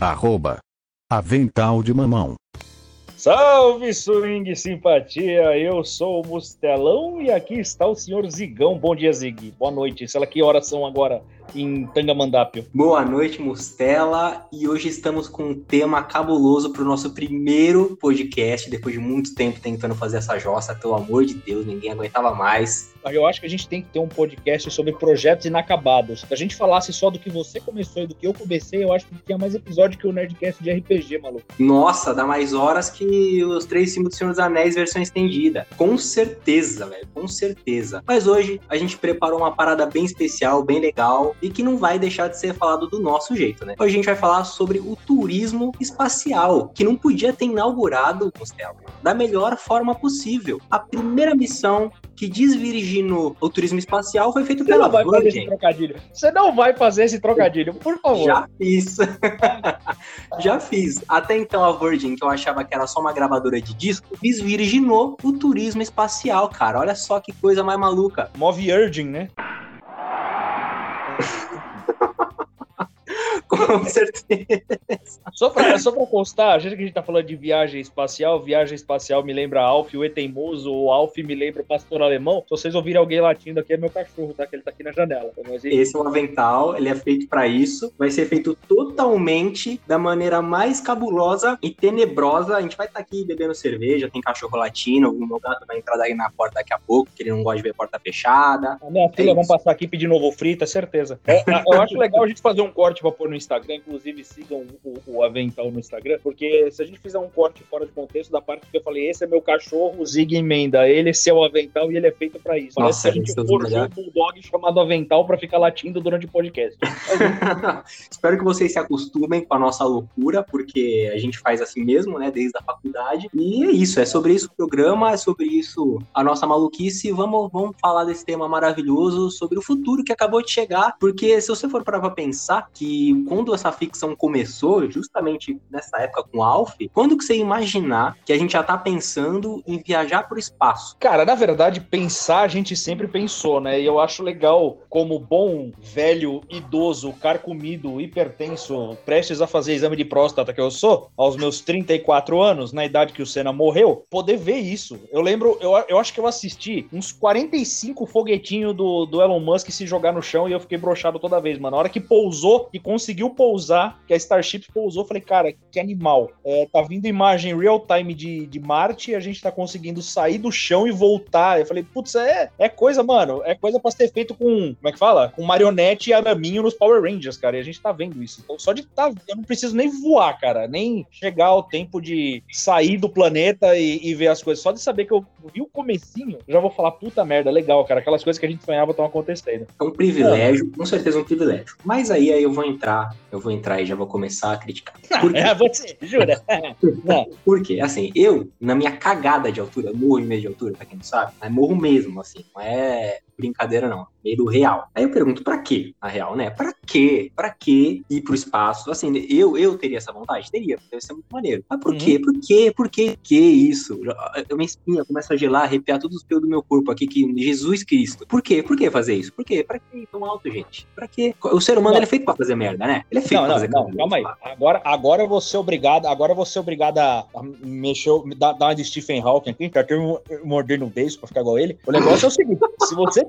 Arroba. Avental de mamão. Salve swing simpatia, eu sou o Mustelão e aqui está o senhor Zigão. Bom dia, Zig. Boa noite. Sei lá que horas são agora em Tangamandápio. Boa noite, Mustela. E hoje estamos com um tema cabuloso para o nosso primeiro podcast, depois de muito tempo tentando fazer essa jossa. Pelo amor de Deus, ninguém aguentava mais. Eu acho que a gente tem que ter um podcast sobre projetos inacabados. Se a gente falasse só do que você começou e do que eu comecei, eu acho que tinha mais episódio que o Nerdcast de RPG, maluco. Nossa, dá mais horas que os Três Símbolos do Senhor dos Anéis versão estendida. Com certeza, velho, com certeza. Mas hoje a gente preparou uma parada bem especial, bem legal e que não vai deixar de ser falado do nosso jeito, né? Hoje a gente vai falar sobre o turismo espacial, que não podia ter inaugurado, Costello, da melhor forma possível. A primeira missão que desvirginou o turismo espacial foi feito Você pela não vai fazer Virgin. esse trocadilho. Você não vai fazer esse trocadilho, por favor. Já fiz. Já fiz. Até então a Virgin, que eu achava que era só uma gravadora de disco, desvirginou o turismo espacial, cara. Olha só que coisa mais maluca. Move Virgin, né? Com certeza. Só pra, só pra constar, já que a gente tá falando de viagem espacial, viagem espacial me lembra Alf, o E Teimoso, ou Alf me lembra o Pastor Alemão. Se vocês ouvirem alguém latindo aqui, é meu cachorro, tá? Que ele tá aqui na janela. Mas ele- Esse é um avental, ele é feito pra isso. Vai ser feito totalmente da maneira mais cabulosa e tenebrosa. A gente vai estar aqui bebendo cerveja, tem cachorro latino, o gato vai entrar daí na porta daqui a pouco, que ele não gosta de ver porta fechada. A minha filha É vão passar aqui pedir novo frita, certeza. É, eu acho legal a gente fazer um corte pra pôr no Instagram, inclusive sigam o, o Avental no Instagram, porque se a gente fizer um corte fora de contexto da parte que eu falei, esse é meu cachorro, o Zig emenda, ele é seu Avental e ele é feito pra isso. Parece Nossa, que a gente forjou um bulldog chamado Avental pra ficar latindo durante o podcast. Espero que vocês se acostumem com a nossa loucura, porque a gente faz assim mesmo, né, desde a faculdade. E é isso, é sobre isso o programa, é sobre isso a nossa maluquice. Vamos, vamos falar desse tema maravilhoso, sobre o futuro que acabou de chegar, porque se você for parar pra pensar que quando essa ficção começou, justamente nessa época com Alf, quando que você imaginar que a gente já tá pensando em viajar pro espaço? Cara, na verdade, pensar a gente sempre pensou, né? E eu acho legal, como bom, velho, idoso, carcomido, hipertenso, prestes a fazer exame de próstata que eu sou, aos meus 34 anos, na idade que o Senna morreu, poder ver isso. Eu lembro, eu, eu acho que eu assisti uns 45 foguetinhos do, do Elon Musk se jogar no chão e eu fiquei broxado toda vez, mano. Na hora que pousou e conseguiu pousar, que a Starship pousou, falei, cara, que animal. É, tá vindo imagem real time de, de Marte e a gente tá conseguindo sair do chão e voltar. Eu falei, putz, é, é coisa, mano, é coisa pra ser feito com, como é que fala? Com marionete e araminho nos Power Rangers, cara. E a gente tá vendo isso. Então, só de tá, eu não preciso nem voar, cara, nem chegar ao tempo de sair do planeta e, e ver as coisas. Só de saber que eu vi o comecinho, eu já vou falar, puta merda, legal, cara. Aquelas coisas que a gente sonhava estão acontecendo. É um privilégio, com certeza um privilégio. Mas aí, aí eu vou entrar, eu vou entrar e já vou começar a criticar. Por quê? É, você, jura? Porque, assim, eu, na minha cagada de altura, eu morro em meio de altura, pra quem não sabe, mas morro mesmo, assim, não é brincadeira não, meio do real. Aí eu pergunto, pra quê, na real, né? Pra quê? Pra quê ir pro espaço? Assim, eu, eu teria essa vontade? Teria, deve ser muito maneiro. Mas por Uhum. quê? Por quê? Por quê? Que isso? Eu, minha espinha começa a gelar, arrepiar todos os pelos do meu corpo aqui, que Jesus Cristo. Por quê? Por que fazer isso? Por quê? Pra que ir tão alto, gente? Pra quê? O ser humano, Não. ele é feito pra fazer merda, né? Ele é feito Não, pra fazer não, merda. calma aí. Agora, agora eu vou ser obrigado, agora eu vou ser obrigado a mexer, dar, dar uma de Stephen Hawking aqui, tendo mordendo um beijo pra ficar igual ele. O negócio é o seguinte: se você,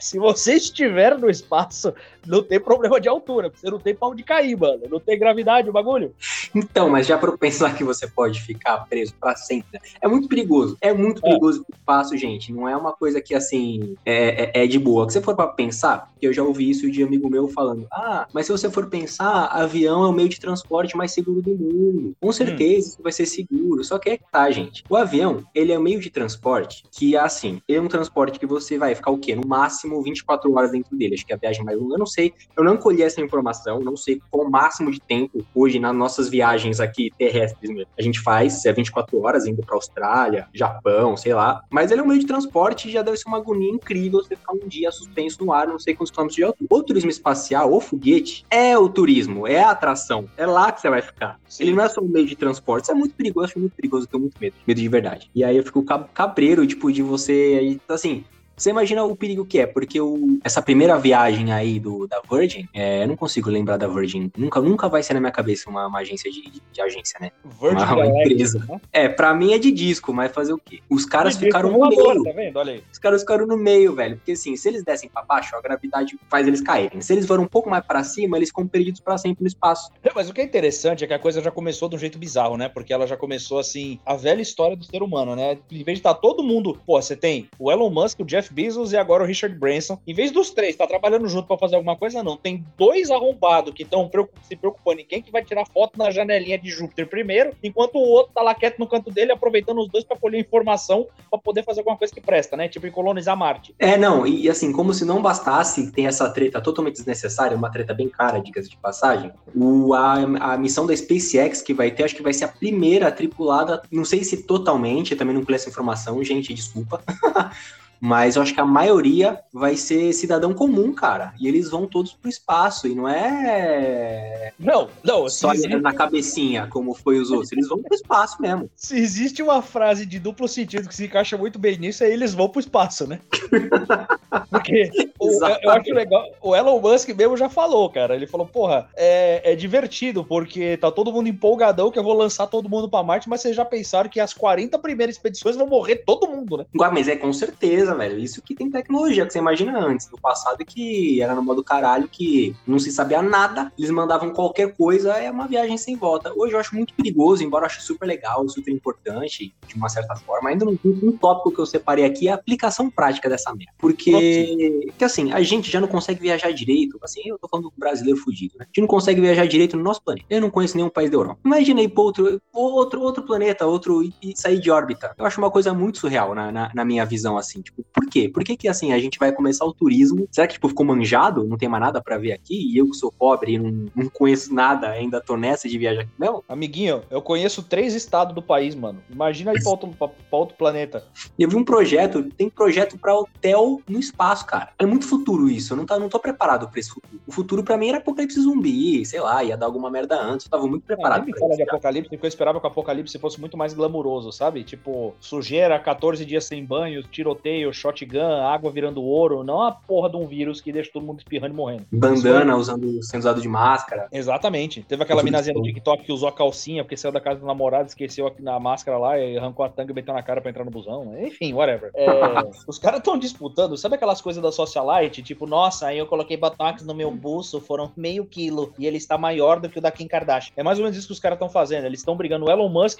se você estiver no espaço, não tem problema de altura, você não tem pau de cair, mano. Não tem gravidade o bagulho. Então, mas já para pensar que você pode ficar preso pra sempre, né? é muito perigoso. É muito É. perigoso o espaço, gente. Não é uma coisa que, assim, é, é- é de boa. Que se for pra pensar, que eu já ouvi isso de amigo meu falando, ah, mas se você for pensar, avião é o meio de transporte mais seguro do mundo. Com certeza, isso vai ser seguro. Só que é que tá, gente. O avião, ele é um meio de transporte que, assim, é um transporte que você vai ficar o quê? No máximo 24 horas dentro dele. Acho que é a viagem mais longa. Eu não sei. Eu não colhi essa informação. Não sei qual o máximo de tempo hoje nas nossas viagens aqui terrestres mesmo. A gente faz, se é 24 horas indo pra Austrália, Japão, sei lá. Mas ele é um meio de transporte e já deve ser uma agonia incrível você ficar um dia suspenso no ar, não sei quantos quilômetros de altura. O turismo espacial, o foguete, é o turismo, é a atração. É lá que você vai ficar. Ele não é só um meio de transporte, isso é muito perigoso, acho muito perigoso, eu tenho muito medo, medo de verdade. E aí eu fico cab- cabreiro, tipo, de você, aí, assim, Você imagina o perigo que é, porque o, essa primeira viagem aí do, da Virgin, é, eu não consigo lembrar da Virgin. Nunca, nunca vai ser na minha cabeça uma, uma agência de, de, de, agência, né? Virgin uma, uma empresa. Né? É, pra mim é de disco, mas fazer o quê? Os caras de ficaram no meio. Tá vendo? Olha aí. Os caras ficaram no meio, velho. Porque assim, se eles descem pra baixo, a gravidade faz eles caírem. Se eles forem um pouco mais para cima, eles ficam perdidos para sempre no espaço. Mas o que é interessante é que a coisa já começou de um jeito bizarro, né? Porque ela já começou assim, a velha história do ser humano, né? Em vez de estar tá todo mundo, pô, você tem o Elon Musk, o Jeff Bezos e agora o Richard Branson. Em vez dos três estar tá trabalhando junto para fazer alguma coisa, não. Tem dois arrombados que estão se preocupando em quem que vai tirar foto na janelinha de Júpiter primeiro, enquanto o outro tá lá quieto no canto dele, aproveitando os dois para colher informação para poder fazer alguma coisa que presta, né? Tipo, colonizar Marte. É, não, e assim, como se não bastasse ter essa treta totalmente desnecessária, uma treta bem cara, dicas de passagem, o, a, a missão da SpaceX que vai ter, acho que vai ser a primeira tripulada, não sei se totalmente, também não conheço informação, gente, desculpa. Mas eu acho que a maioria vai ser cidadão comum, cara. E eles vão todos pro espaço. E não é. Não, não. Só existe... na cabecinha, como foi os outros. Eles vão pro espaço mesmo. Se existe uma frase de duplo sentido que se encaixa muito bem nisso, é eles vão pro espaço, né? Porque o, eu acho legal. O Elon Musk mesmo já falou, cara. Ele falou, porra, é, é divertido, porque tá todo mundo empolgadão que eu vou lançar todo mundo pra Marte, mas vocês já pensaram que as 40 primeiras expedições vão morrer todo mundo, né? Mas é com certeza, velho. Isso que tem tecnologia, que você imagina antes, no passado, que era no modo caralho, que não se sabia nada, eles mandavam qualquer coisa, é uma viagem sem volta. Hoje eu acho muito perigoso, embora eu ache super legal, super importante, de uma certa forma. Ainda um, um tópico que eu separei aqui é a aplicação prática dessa merda. Porque, que assim, a gente já não consegue viajar direito, assim, eu tô falando do brasileiro fudido, né? A gente não consegue viajar direito no nosso planeta. Eu não conheço nenhum país da Europa. Imagina ir pra outro, outro, outro planeta, outro, e sair de órbita. Eu acho uma coisa muito surreal na, na, na minha visão, assim, tipo, por quê? Por que que, assim, a gente vai começar o turismo? Será que, tipo, ficou manjado? Não tem mais nada para ver aqui? E eu que sou pobre e não, não conheço nada, ainda tô nessa de viajar aqui? Não. Amiguinho, eu conheço três estados do país, mano. Imagina ir pra outro, pra, pra outro planeta. Eu vi um projeto, tem projeto para hotel no espaço, cara. É muito futuro isso. Eu não, tá, não tô preparado pra esse futuro. O futuro para mim era apocalipse zumbi, sei lá, ia dar alguma merda antes. Eu tava muito preparado. Nem me fala de apocalipse, porque eu esperava que o apocalipse fosse muito mais glamuroso, sabe? Tipo, sujeira, 14 dias sem banho, tiroteio, shotgun, água virando ouro, não a porra de um vírus que deixa todo mundo espirrando e morrendo. Bandana usando, sendo usado de máscara. Exatamente. Teve aquela minazinha do TikTok que usou a calcinha porque saiu da casa do namorado, esqueceu a máscara lá e arrancou a tanga e meteu na cara pra entrar no busão. Enfim, whatever. É, os caras estão disputando, sabe aquelas coisas da socialite? Tipo, nossa, aí eu coloquei botox no meu buço, foram meio quilo e ele está maior do que o da Kim Kardashian. É mais ou menos isso que os caras estão fazendo. Eles estão brigando o Elon Musk.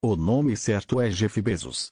O nome certo é Jeff Bezos.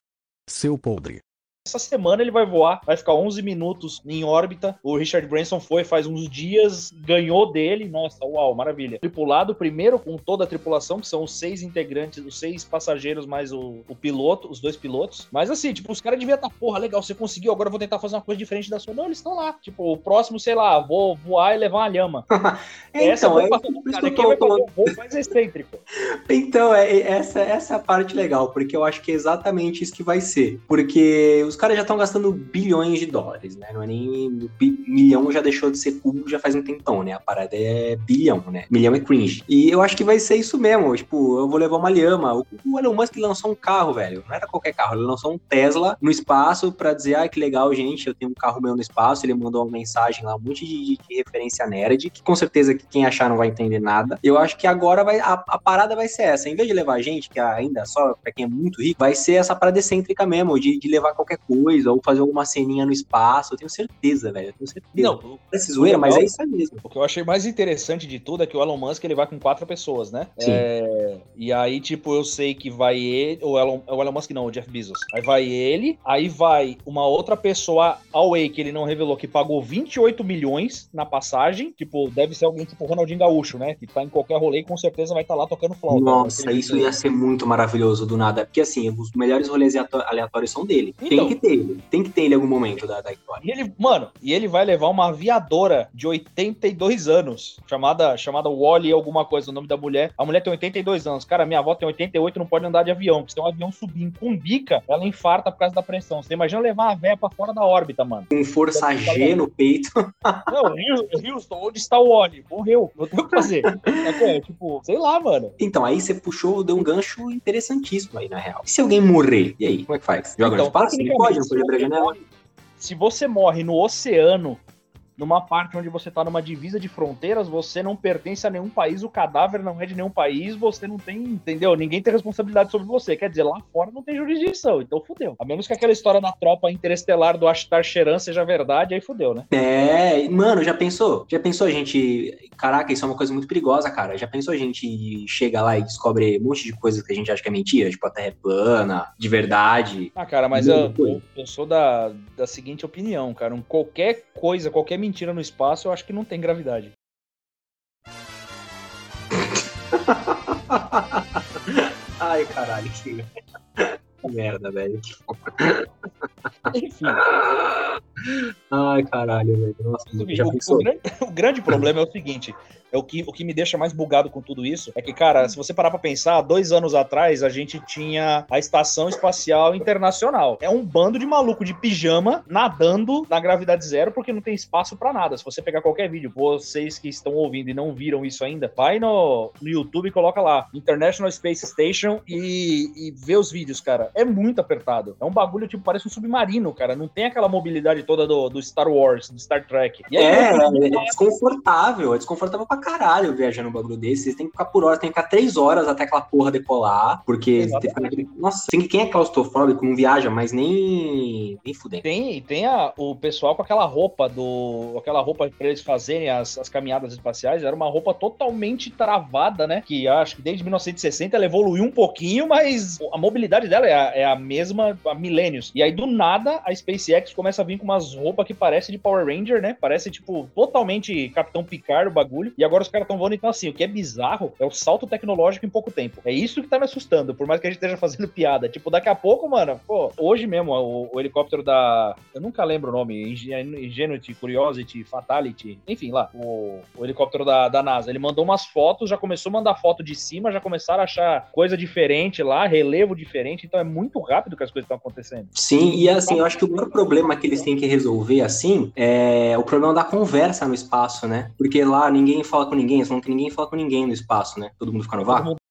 Seu podre. Essa semana ele vai voar, vai ficar 11 minutos em órbita. O Richard Branson foi faz uns dias, ganhou dele. Nossa, uau, maravilha. Tripulado primeiro com toda a tripulação, que são os seis integrantes, os seis passageiros mais o, o piloto, os dois pilotos. Mas assim, tipo, os caras deviam estar, tá, porra, legal, você conseguiu, agora eu vou tentar fazer uma coisa diferente da sua. Não, eles estão lá. Tipo, o próximo, sei lá, vou voar e levar uma lhama. é, essa então, é, cara, quem vai fazer um voo mais excêntrico. Então, é, essa, essa é a parte legal, porque eu acho que é exatamente isso que vai ser. Porque os os caras já estão gastando bilhões de dólares, né? Não é nem. Milhão já deixou de ser cubo já faz um tempão, né? A parada é bilhão, né? Milhão é cringe. E eu acho que vai ser isso mesmo. Tipo, eu vou levar uma lhama. O Elon Musk lançou um carro, velho. Não era qualquer carro. Ele lançou um Tesla no espaço pra dizer, ah, que legal, gente, eu tenho um carro meu no espaço. Ele mandou uma mensagem lá, um monte de, de referência nerd, que com certeza que quem achar não vai entender nada. Eu acho que agora vai, a, a parada vai ser essa. Em vez de levar gente, que ainda só pra quem é muito rico, vai ser essa parada excêntrica mesmo, de, de levar qualquer coisa, ou fazer alguma ceninha no espaço. Eu tenho certeza, velho. Eu tenho certeza. Não, parece zoeira, mas é isso mesmo. O que eu achei mais interessante de tudo é que o Elon Musk ele vai com quatro pessoas, né? Sim. É... E aí, tipo, eu sei que vai ele. O Elon, o Elon Musk não, o Jeff Bezos. Aí vai ele, aí vai uma outra pessoa, Away, que ele não revelou, que pagou 28 milhões na passagem. Tipo, deve ser alguém tipo Ronaldinho Gaúcho, né? Que tá em qualquer rolê e com certeza vai estar tá lá tocando flauta. Nossa, isso ia ser muito maravilhoso do nada. Porque assim, os melhores rolês aleatórios são dele. Então, Tem que ter ele. Tem que ter ele em algum momento da, da história. E ele, mano, e ele vai levar uma aviadora de 82 anos, chamada, chamada Wally alguma coisa, o nome da mulher. A mulher tem 82 anos. Cara, minha avó tem 88 não pode andar de avião. Porque se tem um avião subindo com bica, ela infarta por causa da pressão. Você imagina levar a véia pra fora da órbita, mano. Com força G no peito. Não, Houston, onde está o Wally? Morreu. Não tem o que fazer. É, tipo, sei lá, mano. Então, aí você puxou, deu um gancho interessantíssimo aí, na real. E se alguém morrer? E aí, como é que faz? Joga Então, no espaço? Pode, não pode abrir a janela? Se você morre no oceano, numa parte onde você tá numa divisa de fronteiras, você não pertence a nenhum país, o cadáver não é de nenhum país, você não tem, entendeu? Ninguém tem responsabilidade sobre você. Quer dizer, lá fora não tem jurisdição, então fudeu. A menos que aquela história da tropa interestelar do Ashtar Sheran seja verdade, aí fudeu, né? É, mano, já pensou? Já pensou a gente. Caraca, isso é uma coisa muito perigosa, cara. Já pensou a gente chega lá e descobre um monte de coisas que a gente acha que é mentira? Tipo, a Terra é plana, de verdade. Ah, cara, mas eu, eu, eu sou da, da seguinte opinião, cara. Um, qualquer coisa, qualquer mentira no espaço, eu acho que não tem gravidade. Ai, caralho, que. Merda, velho. Enfim, Ai, caralho, velho. Nossa, já o, o grande, o grande problema é o seguinte: é o que, o que me deixa mais bugado com tudo isso é que, cara, se você parar pra pensar, dois anos atrás a gente tinha a Estação Espacial Internacional. É um bando de maluco de pijama nadando na gravidade zero porque não tem espaço pra nada. Se você pegar qualquer vídeo, vocês que estão ouvindo e não viram isso ainda, vai no, no YouTube e coloca lá International Space Station e, e vê os vídeos, cara. É muito apertado. É um bagulho, tipo, parece um submarino, cara. Não tem aquela mobilidade toda do, do Star Wars, do Star Trek. Aí, É, quando- é desconfortável, é desconfortável pra caralho viajar num bagulho desse. Vocês têm que ficar por horas, tem que ficar três horas até aquela porra decolar, porque tem. Nossa, tem- quem é claustrofóbico não viaja, mas nem, nem fudendo. Tem, tem a- o pessoal com aquela roupa do. aquela roupa pra eles fazerem as, as caminhadas espaciais, era uma roupa totalmente travada, né? Que acho que desde 1960 ela evoluiu um pouquinho, mas a mobilidade dela é a, é a mesma há milênios. E aí, do nada, a SpaceX começa a vir com umas roupas que parece de Power Ranger, né? Parece, tipo, totalmente Capitão Picard o bagulho. E agora os caras estão voando, então, assim, o que é bizarro é o salto tecnológico em pouco tempo. É isso que tá me assustando, por mais que a gente esteja fazendo piada. Tipo, daqui a pouco, mano, pô, hoje mesmo, o, o helicóptero da. Eu nunca lembro o nome, Ingen- Ingenuity, Curiosity, Fatality, enfim, lá, o, o helicóptero da, da NASA. Ele mandou umas fotos, já começou a mandar foto de cima, já começaram a achar coisa diferente lá, relevo diferente, então é muito rápido que as coisas estão acontecendo. Sim, e assim, eu acho que o maior problema que eles têm que resolver, assim, é o problema da conversa no espaço, né? Porque lá ninguém fala com ninguém, falam que ninguém fala com ninguém no espaço, né? Todo mundo fica no vácuo.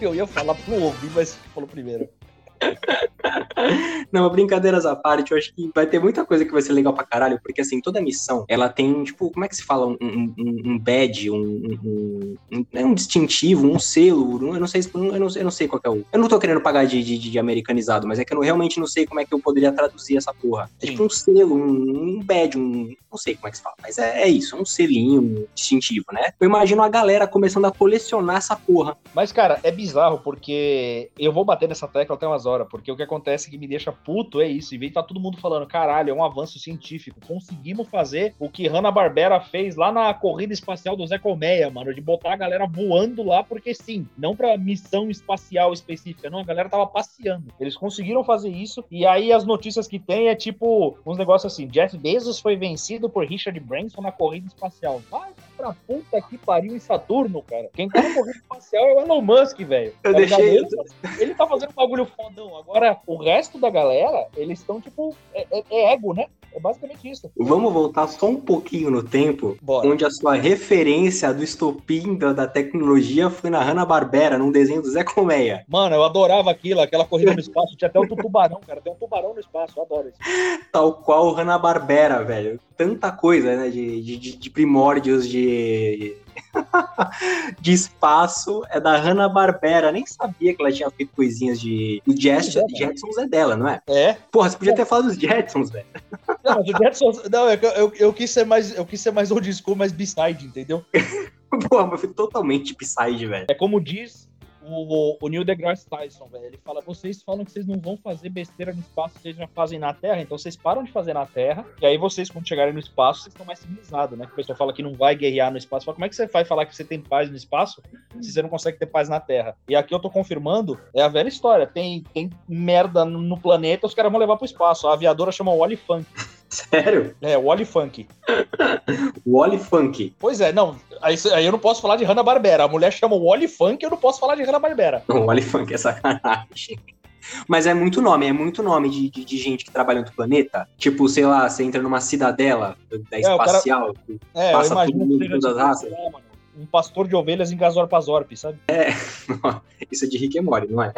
Eu ia falar pro ouvir, mas falou primeiro. Não, brincadeiras à parte, eu acho que vai ter muita coisa que vai ser legal pra caralho, porque assim, toda missão, ela tem, tipo, como é que se fala? Um, um, um- badge, um, um, um, é distintivo, um selo, eu não sei, eu não, eu não sei qual é o... Eu não tô querendo pagar de, de, de americanizado, mas é que eu realmente não sei como é que eu poderia traduzir essa porra. É Sim. tipo um selo, um, badge, um... não sei como é que se fala, mas é, é isso, é um selinho, um distintivo, né? Eu imagino a galera começando a colecionar essa porra. Mas, cara, é bizarro porque eu vou bater nessa tecla até umas horas, porque o que acontece que me deixa puto é isso. E vem tá todo mundo falando, caralho, é um avanço científico. Conseguimos fazer o que Hanna-Barbera fez lá na corrida espacial do Zé Colmeia, mano, de botar a galera voando lá, porque sim, não pra missão espacial específica, não, a galera tava passeando. Eles conseguiram fazer isso, e aí as notícias que tem é tipo uns negócios assim: Jeff Bezos foi vencido por Richard Branson na corrida espacial. Vai pra puta que pariu em Saturno, cara. Quem tá na corrida espacial é o Elon Musk, velho. Eu Tá deixei- Ele, ele tá fazendo um bagulho fodão. Agora, o resto da galera, eles estão tipo. É, é- é ego, né? É basicamente isso. Vamos voltar só um pouquinho no tempo, Bora. onde a sua referência do estopim da, da tecnologia foi na Hanna-Barbera, num desenho do Zé Colmeia. Mano, eu adorava aquilo, aquela corrida no espaço. Tinha até um tubarão, cara. Tem um tubarão no espaço. Eu adoro isso. Tal qual Hanna-Barbera, velho. Tanta coisa, né, de, de- de primórdios de... de espaço é da Hanna-Barbera. Nem sabia que ela tinha feito coisinhas de... O Jets, é, mano. Jetsons é dela, não é? É. Porra, você podia ter falado dos Jetsons, velho. Não, o Jetson. Não, é eu, eu, eu quis ser mais. Eu quis ser mais old school, mais beside, entendeu? Porra, mas foi totalmente Psyde, velho. É como diz o, o Neil deGrasse Tyson, velho. Ele fala: vocês falam que vocês não vão fazer besteira no espaço, vocês já fazem na Terra, então vocês param de fazer na Terra, e aí vocês, quando chegarem no espaço, vocês estão mais civilizados, né? Que o pessoal fala que não vai guerrear no espaço. Fala, como é que você vai falar que você tem paz no espaço se você não consegue ter paz na Terra? E aqui eu tô confirmando, é a velha história. Tem, tem merda no planeta, os caras vão levar pro espaço. A aviadora chama Wally Funk. Sério? É, Wally Funk. Wally Funk. Pois é, não. Aí, aí eu não posso falar de Hanna-Barbera. A mulher chama Wally Funk, eu não posso falar de Hanna-Barbera. O Wally Funk é sacanagem. Mas é muito nome, é muito nome de, de, de gente que trabalha no planeta. Tipo, sei lá, você entra numa cidadela da espacial, É, passa imagino todo que mundo, seja todas as tipo, raças. um pastor de ovelhas em Gazorpazorp, sabe? Isso é de Rick e Morty, não é?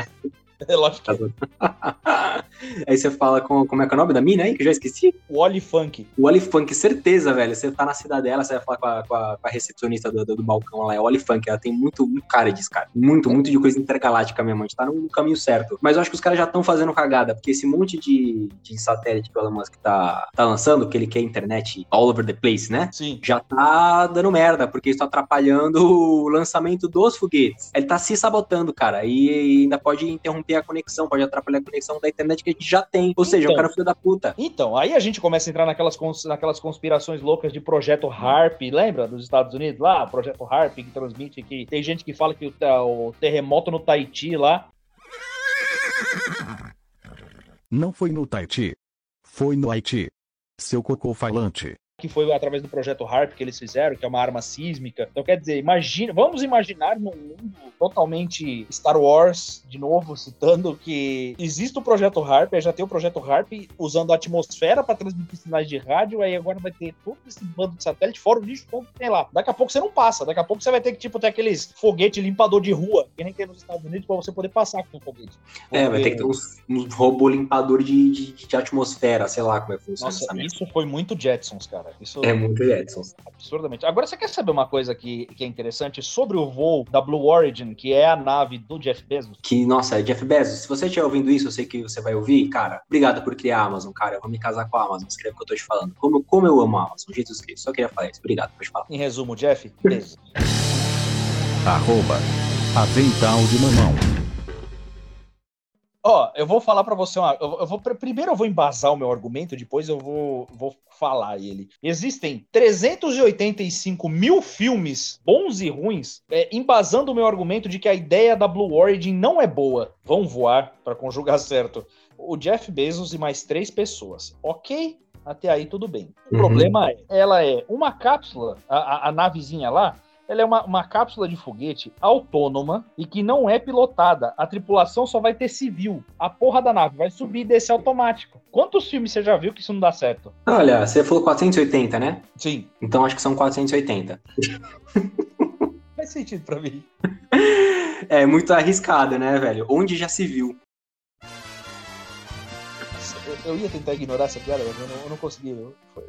É lógico é. Aí você fala com. Como é que é o nome da mina aí? Que eu já esqueci. Wally Funk. O Oli Funk, certeza, velho. Você tá na cidadela, você vai falar com a, com a- com a recepcionista do, do, do balcão lá. É o Oli Funk. Ela tem muito, muito cara disso, cara. Muito, muito de coisa intergaláctica mesmo. A gente tá no caminho certo. Mas eu acho que os caras já estão fazendo cagada, porque esse monte de, de satélite que o Elon Musk tá, tá lançando, que ele quer internet all over the place, né? Sim. já tá dando merda, porque isso tá atrapalhando o lançamento dos foguetes. Ele tá se sabotando, cara, e ainda pode interromper a conexão, pode atrapalhar a conexão da internet que a gente já tem. Ou seja, Então. o cara é filho da puta. Então, aí a gente começa a entrar naquelas, cons- naquelas conspirações loucas de Projeto HARP, lembra? Dos Estados Unidos lá, Projeto HARP, que transmite que tem gente que fala que o, te- o terremoto no Tahiti lá. Não foi no Tahiti. Foi no Haiti. Seu cocô falante. Que foi através do projeto HARP que eles fizeram, que é uma arma sísmica. Então, quer dizer, imagina, vamos imaginar num mundo totalmente Star Wars, de novo, citando que existe o projeto HARP, aí já tem o projeto HARP usando a atmosfera para transmitir sinais de rádio, aí agora vai ter todo esse bando de satélite, fora o lixo todo que tem lá. Daqui a pouco você não passa, daqui a pouco você vai ter que, tipo, ter aqueles foguete limpador de rua, que nem tem nos Estados Unidos, para você poder passar com o foguete. É, vai ter que ter uns, uns robô limpador de, de, de atmosfera, sei lá como é que funciona Nossa, isso foi muito Jetsons, cara. Isso É muito Edson. Absurdamente. Agora, você quer saber uma coisa que, que é interessante sobre o voo da Blue Origin, que é a nave do Jeff Bezos? Que, nossa, Jeff Bezos, se você estiver ouvindo isso, eu sei que você vai ouvir, cara, obrigado por criar a Amazon, cara. Eu vou me casar com a Amazon, escreve o que eu tô te falando. Como, como eu amo a Amazon, Jesus Cristo. Só queria falar isso. Obrigado, pode falar. Em resumo, Jeff Bezos. Arroba. Avental de mamão. Ó, eu vou falar pra você uma. Eu, eu vou, pr- primeiro eu vou embasar o meu argumento, depois eu vou, vou falar ele. Existem 385 mil filmes bons e ruins, é, embasando o meu argumento de que a ideia da Blue Origin não é boa. Vão voar, pra conjugar certo. O Jeff Bezos e mais três pessoas. Ok? Até aí tudo bem. O Uhum. problema é, ela é uma cápsula, a, a- a navezinha lá, ela é uma, uma cápsula de foguete autônoma e que não é pilotada. A tripulação só vai ter civil. A porra da nave vai subir e descer automático. Quantos filmes você já viu que isso não dá certo? Olha, você falou 480, né? Sim. Então acho que são 480. Faz sentido pra mim. É muito arriscado, né, velho? Onde já se viu? Eu, eu ia tentar ignorar essa piada, mas eu não, eu não consegui. Eu- foi-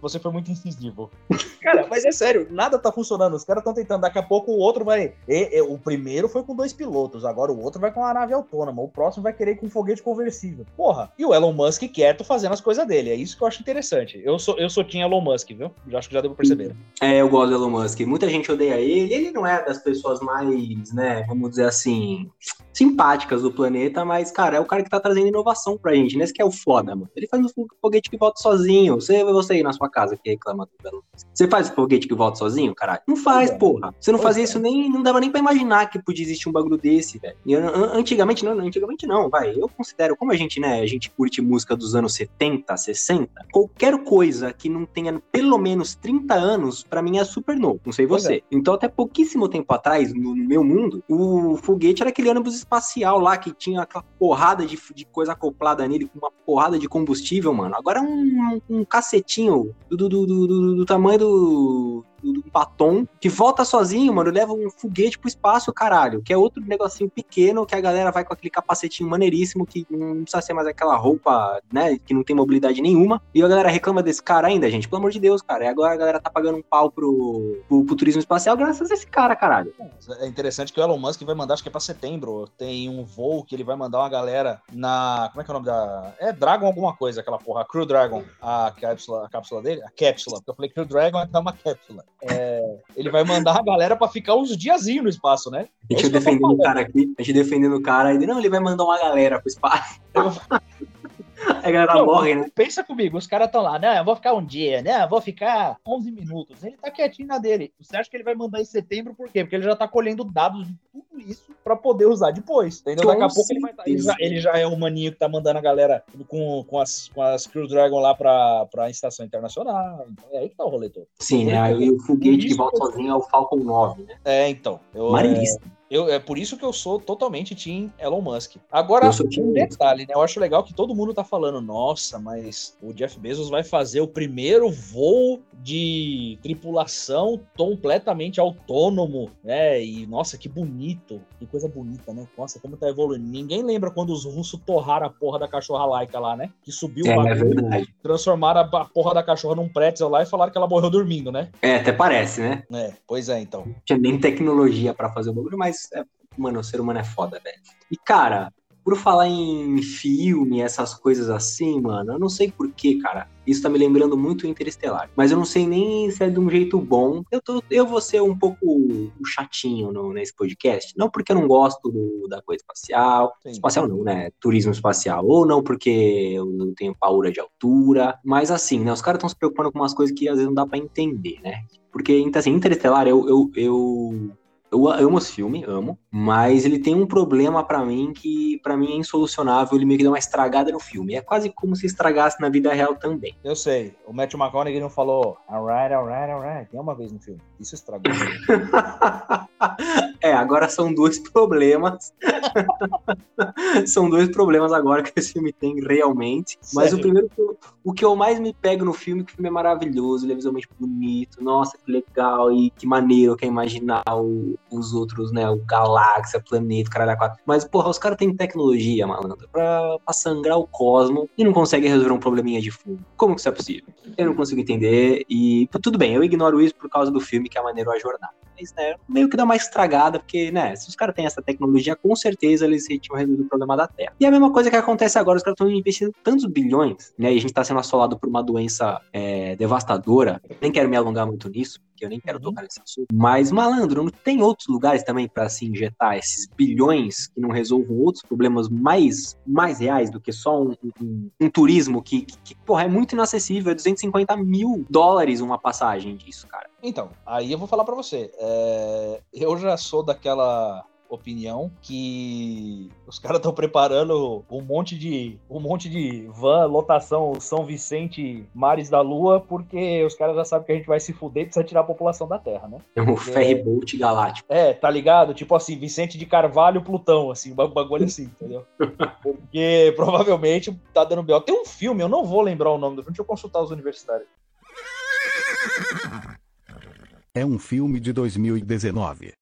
Você foi muito incisivo. Cara, mas é sério, nada tá funcionando. Os caras estão tentando. Daqui a pouco o outro vai. e- e- o primeiro foi com dois pilotos, agora o outro vai com uma nave autônoma. O próximo vai querer ir com um foguete conversível. Porra, e o Elon Musk quieto fazendo as coisas dele. É isso que eu acho interessante. Eu sou, eu sou Team Elon Musk, viu? Já acho que já deu pra perceber. É, eu gosto do Elon Musk. Muita gente odeia ele. Ele não é das pessoas mais, né, vamos dizer assim, simpáticas do planeta, mas, cara, é o cara que tá trazendo inovação pra gente, né? Esse que é o foda, mano. Ele faz um fo- foguete que volta sozinho. Você, você aí na sua casa que reclama do Musk. Você faz o foguete que volta sozinho, caralho? Não faz, é. porra. Você não Pois fazia é. isso nem, não dava nem pra imaginar que podia existir um bagulho desse, velho. An- an- antigamente não, antigamente não, vai. Eu considero, como a gente, né, a gente curte música dos anos 70, 60, qualquer coisa que não tenha pelo menos 30 anos, pra mim é super novo. Não sei Pois você. Então, até pouquíssimo tempo atrás, no, no meu mundo, o foguete era aquele ônibus espacial lá que tinha aquela porrada de, de coisa acoplada nele, com uma porrada de combustível, mano. Agora é um, um cacetinho do, do, do, do- do- tamanho do, do batom, que volta sozinho, mano, leva um foguete pro espaço, caralho, que é outro negocinho pequeno, que a galera vai com aquele capacetinho maneiríssimo, que não precisa ser mais aquela roupa, né, que não tem mobilidade nenhuma, e a galera reclama desse cara ainda, gente, pelo amor de Deus, cara, e agora a galera tá pagando um pau pro, pro, pro turismo espacial graças a esse cara, caralho. É interessante que o Elon Musk vai mandar, acho que é pra setembro. Tem um voo que ele vai mandar uma galera na. Como é que é o nome da. É Dragon alguma coisa, aquela porra. A Crew Dragon. A cápsula, a cápsula dele. A cápsula. Porque eu falei Crew Dragon é uma cápsula. É, é, ele vai mandar a galera pra ficar uns diazinhos no espaço, né? A gente defendendo o cara aqui, a gente defendendo o cara, e não, ele vai mandar uma galera pro espaço. A galera Não, morre, né? Pensa comigo, os caras estão lá, né? Eu vou ficar um dia, né? Eu vou ficar 11 minutos. Ele tá quietinho na dele. Você acha que ele vai mandar em setembro por quê? Porque ele já tá colhendo dados isso pra poder usar depois. Entendeu? Daqui a pouco ele vai tá, ele, já, ele já é o maninho que tá mandando a galera com, com, as, com as Crew Dragon lá pra, pra estação internacional. Então é aí que tá o rolê todo. Sim, né? Aí o foguete que volta sozinho é o Falcon 9, né? É, então. Eu, Maneiríssimo. Eu, é por isso que eu sou totalmente Team Elon Musk. Agora, um detalhe, né? Eu acho legal que todo mundo tá falando, nossa, mas o Jeff Bezos vai fazer o primeiro voo de tripulação completamente autônomo, né? E nossa, que bonito, que coisa bonita, né? Nossa, como tá evoluindo. Ninguém lembra quando os russos torraram a porra da cachorra laica lá, né? Que subiu É, o é bagulho, verdade. transformaram a porra da cachorra num pretzel lá e falaram que ela morreu dormindo, né? É, até parece, né? É, pois é, então. Não tinha nem tecnologia pra fazer o bagulho, mas, é, mano, o ser humano é foda, velho. E, cara, por falar em filme, essas coisas assim, mano, eu não sei porquê, cara. Isso tá me lembrando muito Interestelar. Mas eu não sei nem se é de um jeito bom. Eu, tô, eu vou ser um pouco chatinho no- nesse podcast. Não porque eu não gosto do- da coisa espacial. Sim. Espacial não, né? Turismo espacial. Ou não porque eu tenho paura de altura. Mas assim, né? Os caras estão se preocupando com umas coisas que às vezes não dá pra entender, né? Porque, então, assim, Interestelar, eu, eu, eu, eu amo esse filme, amo, mas ele tem um problema pra mim que pra mim é insolucionável, ele meio que dá uma estragada no filme. É quase como se estragasse na vida real também. Eu sei. O Matthew McConaughey não falou alright, alright, alright. Tem uma vez no filme. Isso estragou. é, agora são dois problemas. são dois problemas agora que esse filme tem realmente. Mas o Sério? primeiro, o que eu mais me pego no filme, é que o filme é maravilhoso, ele é visualmente bonito, nossa, que legal, e que maneiro que é imaginar o- os outros, né, o galáxia, planeta, caralho, quatro. Mas, porra, os caras têm tecnologia, malandro, pra, pra sangrar o cosmo e não conseguem resolver um probleminha de fundo. Como que isso é possível? Eu não consigo entender, e tudo bem, eu ignoro isso por causa do filme, que é maneiro a jornada. Mas, né, meio que dá uma estragada, porque, né, se os caras têm essa tecnologia, com certeza eles tinham resolvido o problema da Terra. E a mesma coisa que acontece agora, os caras estão investindo tantos bilhões, né, e a gente tá sendo assolado por uma doença é, devastadora. Nem quero me alongar muito nisso, porque eu nem quero Uhum. tocar nesse assunto. Mas, malandro, não tem outros lugares também pra se injetar esses bilhões que não resolvam outros problemas mais, mais reais do que só um, um- um turismo que, que, que, porra, é muito inacessível. É 250 mil dólares uma passagem disso, cara. Então, aí eu vou falar pra você. É, eu já sou daquela opinião que os caras estão preparando um monte de um monte de van, lotação São Vicente, Mares da Lua, porque os caras já sabem que a gente vai se fuder e precisa tirar a população da Terra, né? É um ferryboat galáctico. É, tá ligado? Tipo assim, Vicente de Carvalho, Plutão, assim, um bagulho assim, entendeu? Porque provavelmente tá dando B.O. Tem um filme, eu não vou lembrar o nome do filme, deixa eu consultar os universitários. É um filme de 2019.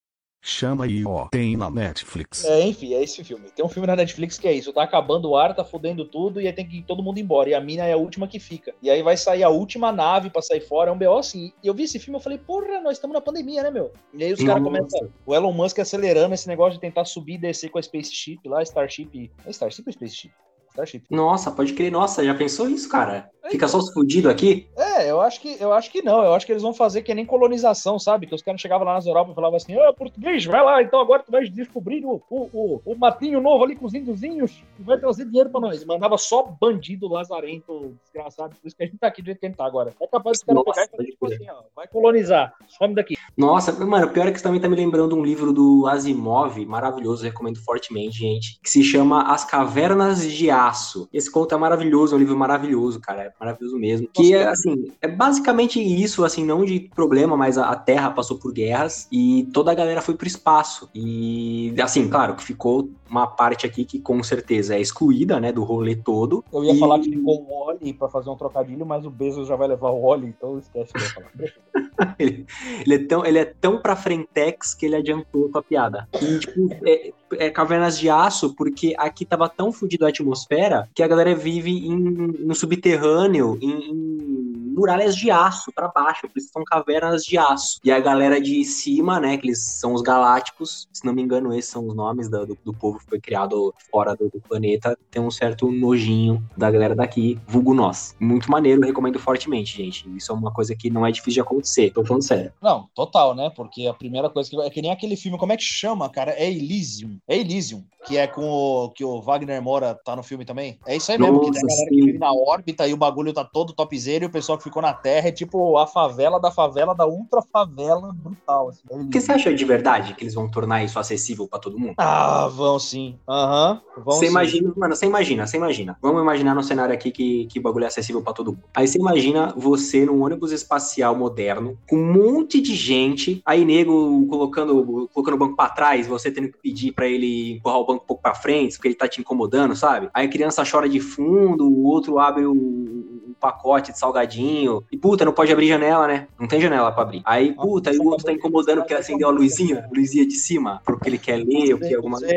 Chama I.O. Tem na Netflix. É, enfim, é esse filme. Tem um filme na Netflix que é isso: tá acabando o ar, tá fudendo tudo, e aí tem que ir todo mundo embora. E a mina é a última que fica. E aí vai sair a última nave pra sair fora. É um BO assim. E eu vi esse filme eu falei, porra, nós estamos na pandemia, né, meu? E aí os caras começam. O Elon Musk acelerando esse negócio de tentar subir e descer com a Spaceship lá, Starship. É Starship ou Spaceship? Starship. Nossa, pode crer. Nossa, já pensou isso, cara? Fica só os fudidos aqui? É, eu acho que eu acho que não. Eu acho que eles vão fazer que nem colonização, sabe? Que os caras chegavam lá nas Europa e falavam assim: Ô, português, vai lá, então agora tu vai descobrir o, o, o, o matinho novo ali com os índiozinhos e vai trazer dinheiro pra nós. E mandava só bandido lazarento, desgraçado. Por isso que a gente tá aqui do jeito que a gente tá agora. É capaz de os caras pegar e fazer tipo assim: ó, vai colonizar, some daqui. Nossa, mano, pior é que também tá me lembrando um livro do Asimov, maravilhoso, recomendo fortemente, gente, que se chama As Cavernas de Aço. Esse conto é maravilhoso, é um livro maravilhoso, cara, é maravilhoso mesmo. Que é, assim, é basicamente isso, assim, não de problema, mas a, a Terra passou por guerras e toda a galera foi pro espaço. E, assim, claro, que ficou uma parte aqui que com certeza é excluída, né, do rolê todo. Eu ia E- falar que ficou o Oli pra fazer um trocadilho, mas o Bezos já vai levar o Oli, então esquece que eu ia falar. Ele é tão, ele é tão pra frentex que ele adiantou a piada. E, tipo, é, é cavernas de aço, porque aqui tava tão fudido a atmosfera que a galera vive em, no subterrâneo, em, em- muralhas de aço para baixo, por isso são cavernas de aço. E a galera de cima, né, que eles são os galácticos, se não me engano, esses são os nomes do, do, do povo que foi criado fora do, do, planeta, tem um certo nojinho da galera daqui, vulgo nós. Muito maneiro, recomendo fortemente, gente. Isso é uma coisa que não é difícil de acontecer, tô falando sério. Não, total, né? Porque a primeira coisa que é que nem aquele filme, como é que chama, cara? É Elysium. É Elysium, que é com o que o Wagner Mora tá no filme também. É isso aí mesmo, Nossa, que tem a galera sim. que vive na órbita e o bagulho tá todo topzera e o pessoal que ficou na Terra é tipo a favela da favela da ultra favela brutal. Assim. O que você acha de verdade que eles vão tornar isso acessível para todo mundo? Ah, vão sim. Aham. Uhum, você imagina, mano, você imagina, você imagina. Vamos imaginar no cenário aqui que, que o bagulho é acessível para todo mundo. Aí você imagina você num ônibus espacial moderno, com um monte de gente, aí nego colocando, colocando o banco para trás, você tendo que pedir para ele empurrar o banco um pouco para frente, porque ele tá te incomodando, sabe? Aí a criança chora de fundo, o outro abre o pacote de salgadinho. E puta, não pode abrir janela, né? Não tem janela para abrir. Aí, puta, aí o outro tá incomodando porque acendeu a luzinha, a luzinha de cima, porque ele quer ler, ou que alguma coisa.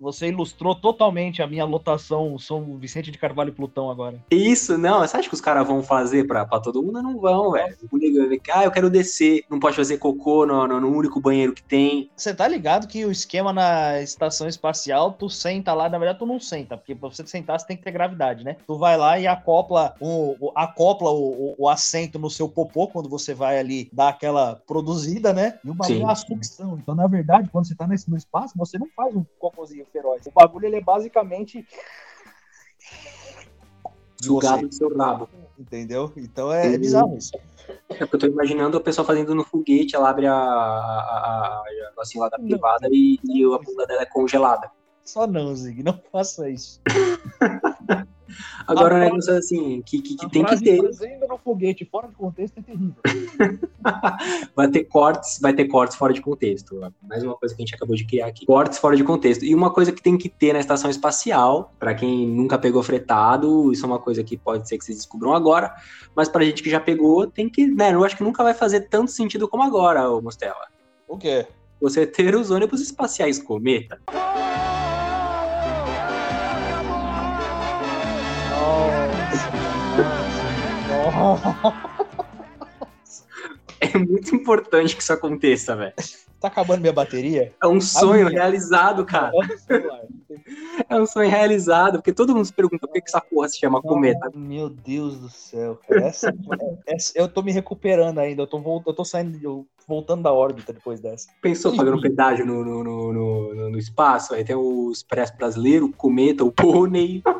Você ilustrou totalmente a minha lotação São Vicente de Carvalho e Plutão agora. Isso, não. Você acha que os caras vão fazer pra, pra todo mundo? Não vão, velho. O nego vai ver que, ah, eu quero descer. Não pode fazer cocô no, no, no único banheiro que tem. Você tá ligado que o esquema na estação espacial, tu senta lá, na verdade tu não senta, porque pra você sentar você tem que ter gravidade, né? Tu vai lá e acopla o, acopla o, o, o assento no seu popô quando você vai ali dar aquela produzida, né? E o bagulho é uma sucção. Então, na verdade, quando você tá nesse, no espaço, você não faz um cocôzinho feroz. O bagulho ele é basicamente sugado do seu rabo. Entendeu? Então é, é bizarro isso. É porque eu tô imaginando a pessoa fazendo no foguete, ela abre a, a, a, assim lá da privada e, e a bunda dela é congelada. Só não, Zig, não faça isso. Agora, o negócio é assim, que, que, que tem que ter. Fazenda no foguete, fora de contexto, é terrível. vai ter cortes, vai ter cortes fora de contexto. Mais uma coisa que a gente acabou de criar aqui. Cortes fora de contexto. E uma coisa que tem que ter na estação espacial, para quem nunca pegou fretado, isso é uma coisa que pode ser que vocês descubram agora, mas pra gente que já pegou, tem que, né, eu acho que nunca vai fazer tanto sentido como agora, ô Mostela. O quê? Você ter os ônibus espaciais cometa. É muito importante que isso aconteça, velho. Tá acabando minha bateria? É um sonho realizado, cara. É um sonho realizado, porque todo mundo se pergunta por que, que essa porra se chama cometa. Meu Deus do céu. Essa, essa, eu tô me recuperando ainda, eu tô, eu tô saindo, eu voltando da órbita depois dessa. Pensou pagando pedágio no, no, no, no, no espaço? Aí tem o Expresso Brasileiro, o Cometa, o Pônei.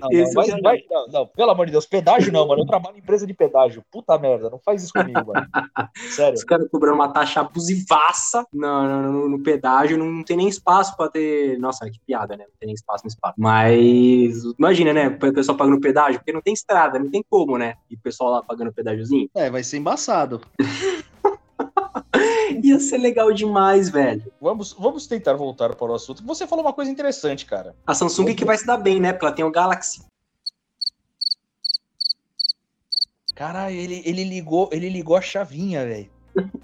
Não, não, vai, é vai, não, não, pelo amor de Deus, pedágio não, mano. Eu trabalho em empresa de pedágio. Puta merda, não faz isso comigo, mano. Sério. Os caras cobrando uma taxa abusivaça no, no, no, pedágio, não tem nem espaço pra ter. Nossa, que piada, né? Não tem nem espaço no espaço. Mas imagina, né? O pessoal pagando pedágio, porque não tem estrada, não tem como, né? E o pessoal lá pagando pedágiozinho. É, vai ser embaçado. Ia ser legal demais, velho. Vamos, vamos tentar voltar para o assunto. Você falou uma coisa interessante, cara. A Samsung é que vai se dar bem, né? Porque ela tem o Galaxy. Caralho, ele, ele ligou, ele ligou a chavinha, velho.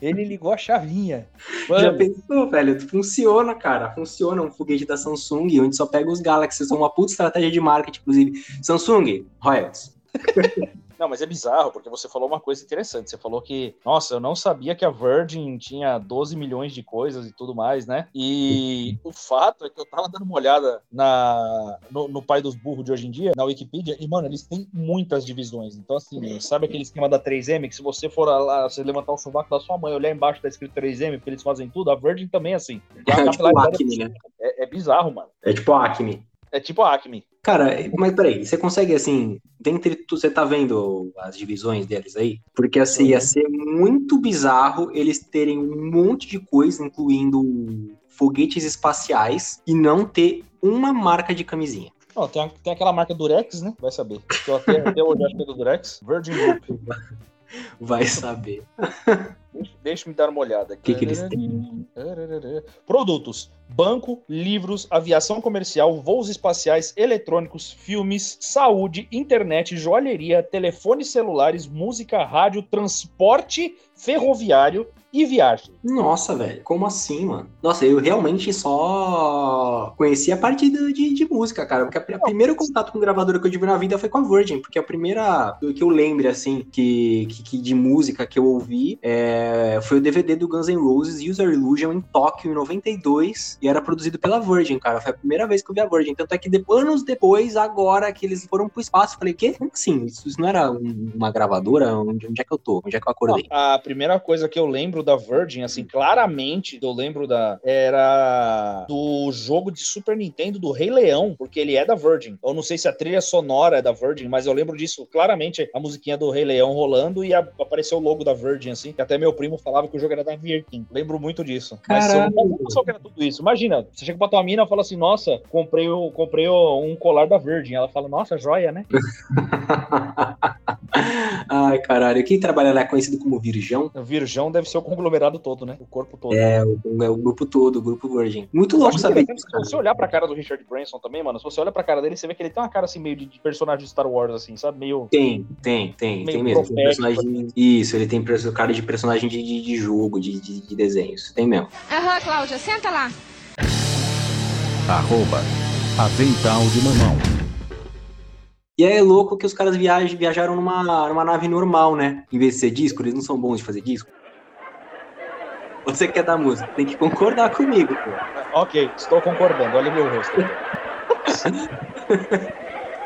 Ele ligou a chavinha. Mano. Já pensou, velho? Funciona, cara. Funciona um foguete da Samsung, onde só pega os Galaxy. São uma puta estratégia de marketing, inclusive. Samsung, royalties. Não, mas é bizarro, porque você falou uma coisa interessante. Você falou que, nossa, eu não sabia que a Virgin tinha 12 milhões de coisas e tudo mais, né? E o fato é que eu tava dando uma olhada na, no, no pai dos burros de hoje em dia, na Wikipedia, e, mano, eles têm muitas divisões. Então, assim, sabe aquele esquema da 3M, que se você for lá, você levantar o sovaco da sua mãe, olhar embaixo, tá escrito 3M, porque eles fazem tudo, a Virgin também é assim. É tipo Acme, né? É, é bizarro, mano. É tipo Acme. É tipo a Acme. Cara, mas peraí, você consegue, assim, dentre tu, você tá vendo as divisões deles aí? Porque, assim, ia ser muito bizarro eles terem um monte de coisa, incluindo foguetes espaciais, e não ter uma marca de camisinha. Não, tem, tem aquela marca Durex, né? Vai saber. Que eu até, até hoje acho que é do Durex. Virgin Group. Vai saber. Deixa, deixa eu me dar uma olhada O que, que eles têm? Produtos: banco, livros, aviação comercial, voos espaciais, eletrônicos, filmes, saúde, internet, joalheria, telefones celulares, música, rádio, transporte ferroviário e viagem. Nossa, velho, como assim, mano? Nossa, eu realmente só conheci a parte de, de música, cara. Porque a primeiro contato com gravadora que eu tive na vida foi com a Virgin, porque a primeira que eu lembre, assim, que, que de música que eu ouvi é, foi o DVD do Guns N' Roses, User Illusion, em Tóquio, em 92, e era produzido pela Virgin, cara. Foi a primeira vez que eu vi a Virgin. Tanto é que de- anos depois, agora que eles foram pro espaço, eu falei, quê? Como assim? Isso, isso não era um- uma gravadora? Onde, onde é que eu tô? Onde é que eu acordei? A primeira coisa que eu lembro da Virgin, assim, claramente, eu lembro da. Era do jogo de Super Nintendo do Rei Leão, porque ele é da Virgin. Eu não sei se a trilha sonora é da Virgin, mas eu lembro disso claramente, a musiquinha do Rei Leão rolando e a- apareceu o logo da Virgin, assim, que até meu primo falava que o jogo era da Virgin. Lembro muito disso. Mas eu não noção que era tudo isso. Imagina, você chega pra tua mina e fala assim: Nossa, comprei, o- comprei o- um colar da Virgin. Ela fala: Nossa, joia, né? Ai, caralho. Quem trabalha lá é conhecido como Virgão. O Virgão deve ser o conglomerado todo, né? O corpo todo. É o, é o grupo todo, o grupo Virgin. Muito louco saber disso, Se você olhar pra cara do Richard Branson também, mano, se você olha pra cara dele, você vê que ele tem uma cara assim, meio de, de personagem de Star Wars, assim, sabe? Meio. Tem, tem, tem, Meio tem mesmo. Tem personagem. Isso, ele tem cara de personagem de, de, de jogo, de, de, de desenhos. Tem mesmo. Aham, Cláudia, senta lá. Arroba. Avental de mamão. E é louco que os caras viajam, viajaram numa, numa nave normal, né? Em vez de ser disco, eles não são bons de fazer disco. Você quer dar música, tem que concordar comigo, pô. Ok, estou concordando, olha meu rosto.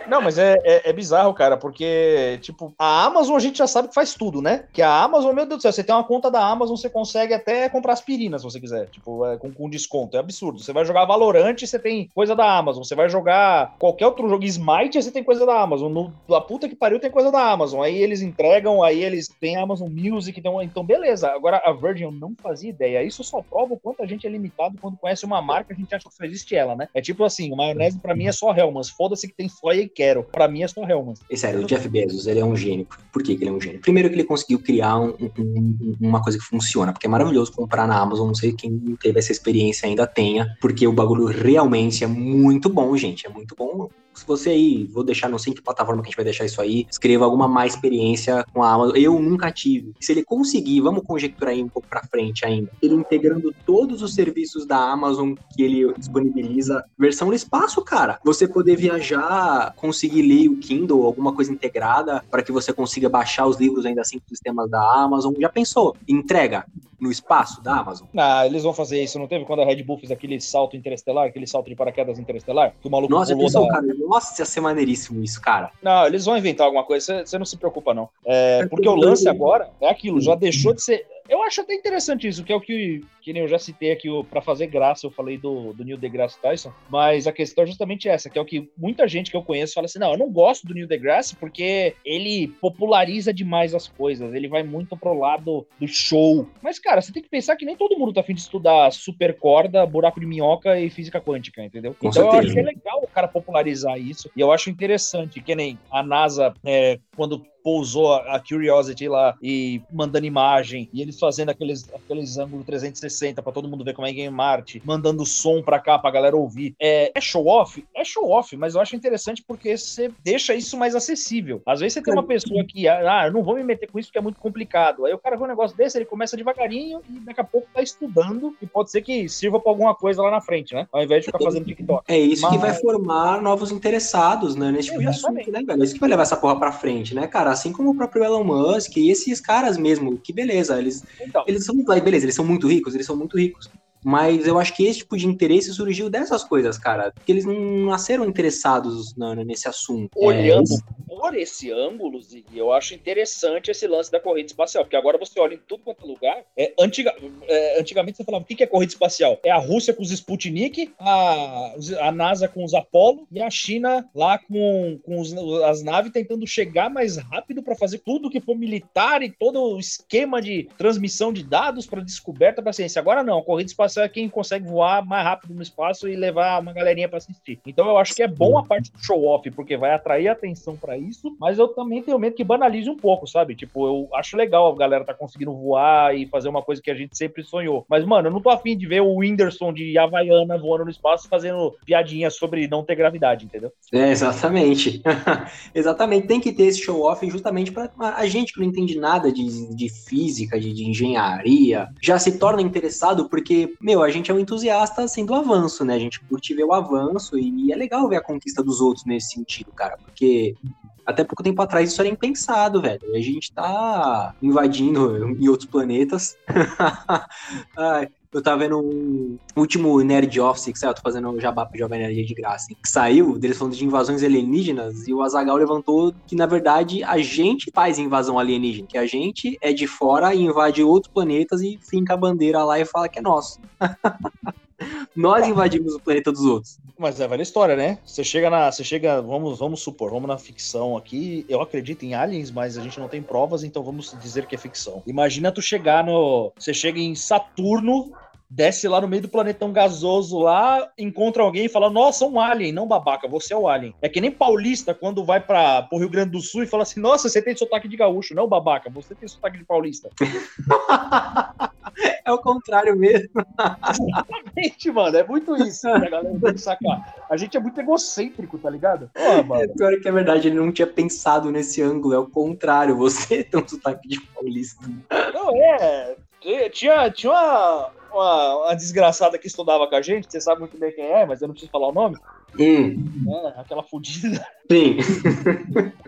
Não, mas é, é, é bizarro, cara, porque, tipo, a Amazon a gente já sabe que faz tudo, né? Que a Amazon, meu Deus do céu, você tem uma conta da Amazon, você consegue até comprar aspirina, se você quiser, tipo, é, com, com desconto. É absurdo. Você vai jogar Valorant, você tem coisa da Amazon. Você vai jogar qualquer outro jogo Smite, você tem coisa da Amazon. No, a puta que pariu tem coisa da Amazon. Aí eles entregam, aí eles têm Amazon Music, então, então beleza. Agora, a Virgin eu não fazia ideia. Isso só prova o quanto a gente é limitado quando conhece uma marca, a gente acha que só existe ela, né? É tipo assim, maionese pra mim é só Hellmann's. Foda-se que tem soia quero. Pra mim é só Hellmann's. E sério, o Jeff Bezos, ele é um gênio. Por que, que ele é um gênio? Primeiro que ele conseguiu criar um- um- um- uma coisa que funciona, porque é maravilhoso comprar na Amazon, não sei quem teve essa experiência ainda tenha, porque o bagulho realmente é muito bom, gente, é muito bom. Se você aí, vou deixar, não sei em que plataforma que a gente vai deixar isso aí, escreva alguma má experiência com a Amazon. Eu nunca tive. Se ele conseguir, vamos conjecturar aí um pouco pra frente ainda, ele integrando todos os serviços da Amazon que ele disponibiliza, versão no espaço, cara. Você poder viajar, conseguir ler o Kindle, alguma coisa integrada, para que você consiga baixar os livros ainda assim dos sistemas da Amazon. Já pensou? Entrega no espaço da Amazon? Ah, eles vão fazer isso. Não teve quando a Red Bull fez aquele salto interestelar, aquele salto de paraquedas interestelar? Que o maluco Nossa, pulou pensou, da... cara? Nossa, ia ser maneiríssimo isso, cara. Não, eles vão inventar alguma coisa, você não se preocupa, não. É, porque o lance agora é aquilo, já deixou de ser. Eu acho até interessante isso, que é o que, que nem eu já citei aqui, pra fazer graça, eu falei do, do Neil deGrasse Tyson, mas a questão é justamente essa, que é o que muita gente que eu conheço fala assim, não, eu não gosto do Neil deGrasse porque ele populariza demais as coisas, ele vai muito pro lado do show. Mas, cara, você tem que pensar que nem todo mundo tá afim de estudar super corda, buraco de minhoca e física quântica, entendeu? Com então eu certeza. acho que é legal cara popularizar isso, e eu acho interessante, que nem a NASA, é, quando pousou a a Curiosity lá e mandando imagem, e eles fazendo aqueles, aqueles ângulos 360 pra todo mundo ver como é que é em Marte, mandando som pra cá pra galera ouvir. É, é show off? É show off, mas eu acho interessante porque você deixa isso mais acessível. Às vezes você tem uma pessoa que, ah, eu não vou me meter com isso porque é muito complicado. Aí o cara vê um negócio desse, ele começa devagarinho e daqui a pouco tá estudando e pode ser que sirva pra alguma coisa lá na frente, né? Ao invés de ficar fazendo TikTok. É isso que Mas- vai formar novos interessados, né, nesse tipo de assunto, né, velho? É isso que vai levar essa porra pra frente, né, cara? Assim como o próprio Elon Musk e esses caras mesmo, que beleza, eles, Então, eles são, beleza, eles são muito ricos, eles são muito ricos. Mas eu acho que esse tipo de interesse surgiu dessas coisas, cara. Porque eles não nasceram interessados na- nesse assunto. olhando É, por esse ângulo, Zig, eu acho interessante esse lance da corrida espacial, porque agora você olha em tudo quanto é lugar. É, antiga, é, antigamente você falava, o que é corrida espacial? É a Rússia com os Sputnik, a, a NASA com os Apollo e a China lá com, com os- as naves tentando chegar mais rápido para fazer tudo que for militar e todo o esquema de transmissão de dados para descoberta para ciência. Agora não, a corrida espacial caça quem consegue voar mais rápido no espaço e levar uma galerinha para assistir. Então eu acho que é bom a parte do show off, porque vai atrair atenção para isso, mas eu também tenho medo que banalize um pouco, sabe? Tipo, eu acho legal a galera tá conseguindo voar e fazer uma coisa que a gente sempre sonhou. Mas, mano, eu não tô afim de ver o Whindersson de Havaiana voando no espaço fazendo piadinhas sobre não ter gravidade, entendeu? É, exatamente. exatamente. Tem que ter esse show off justamente para a gente que não entende nada de, de física, de, de engenharia, já se torna interessado porque, meu, a gente é um entusiasta assim do avanço, né? A gente curte ver o avanço e é legal ver a conquista dos outros nesse sentido, cara, porque até pouco tempo atrás isso era impensado, velho. A gente tá invadindo em outros planetas. Eu tava vendo um último Nerd Office que saiu, eu tô fazendo jabá pro Jovem Nerd de graça, hein, que saiu, deles falando de invasões alienígenas, e o Azagal levantou que, na verdade, a gente faz invasão alienígena, que a gente é de fora e invade outros planetas e finca a bandeira lá e fala que é nosso. Nós invadimos o planeta dos outros. Mas é velha história, né? Você chega na. Você chega. Vamos, vamos supor, vamos na ficção aqui. Eu acredito em aliens, mas a gente não tem provas, então vamos dizer que é ficção. Imagina tu chegar no. Você chega em Saturno, desce lá no meio do planetão gasoso lá, encontra alguém e fala: Nossa, um alien, não babaca, você é o alien. É que nem paulista quando vai para o Rio Grande do Sul e fala assim: Nossa, você tem sotaque de gaúcho, não babaca, você tem sotaque de paulista. é o contrário mesmo. Exatamente, mano, é muito isso a galera tem que sacar. A gente é muito egocêntrico, tá ligado? Pô, mano. É pior que é verdade, ele não tinha pensado nesse ângulo, é o contrário, você tem um sotaque de paulista. Não, é. Tinha, tinha uma uma, uma desgraçada que estudava com a gente, você sabe muito bem quem é, mas eu não preciso falar o nome. Hum. É, aquela fodida. Sim.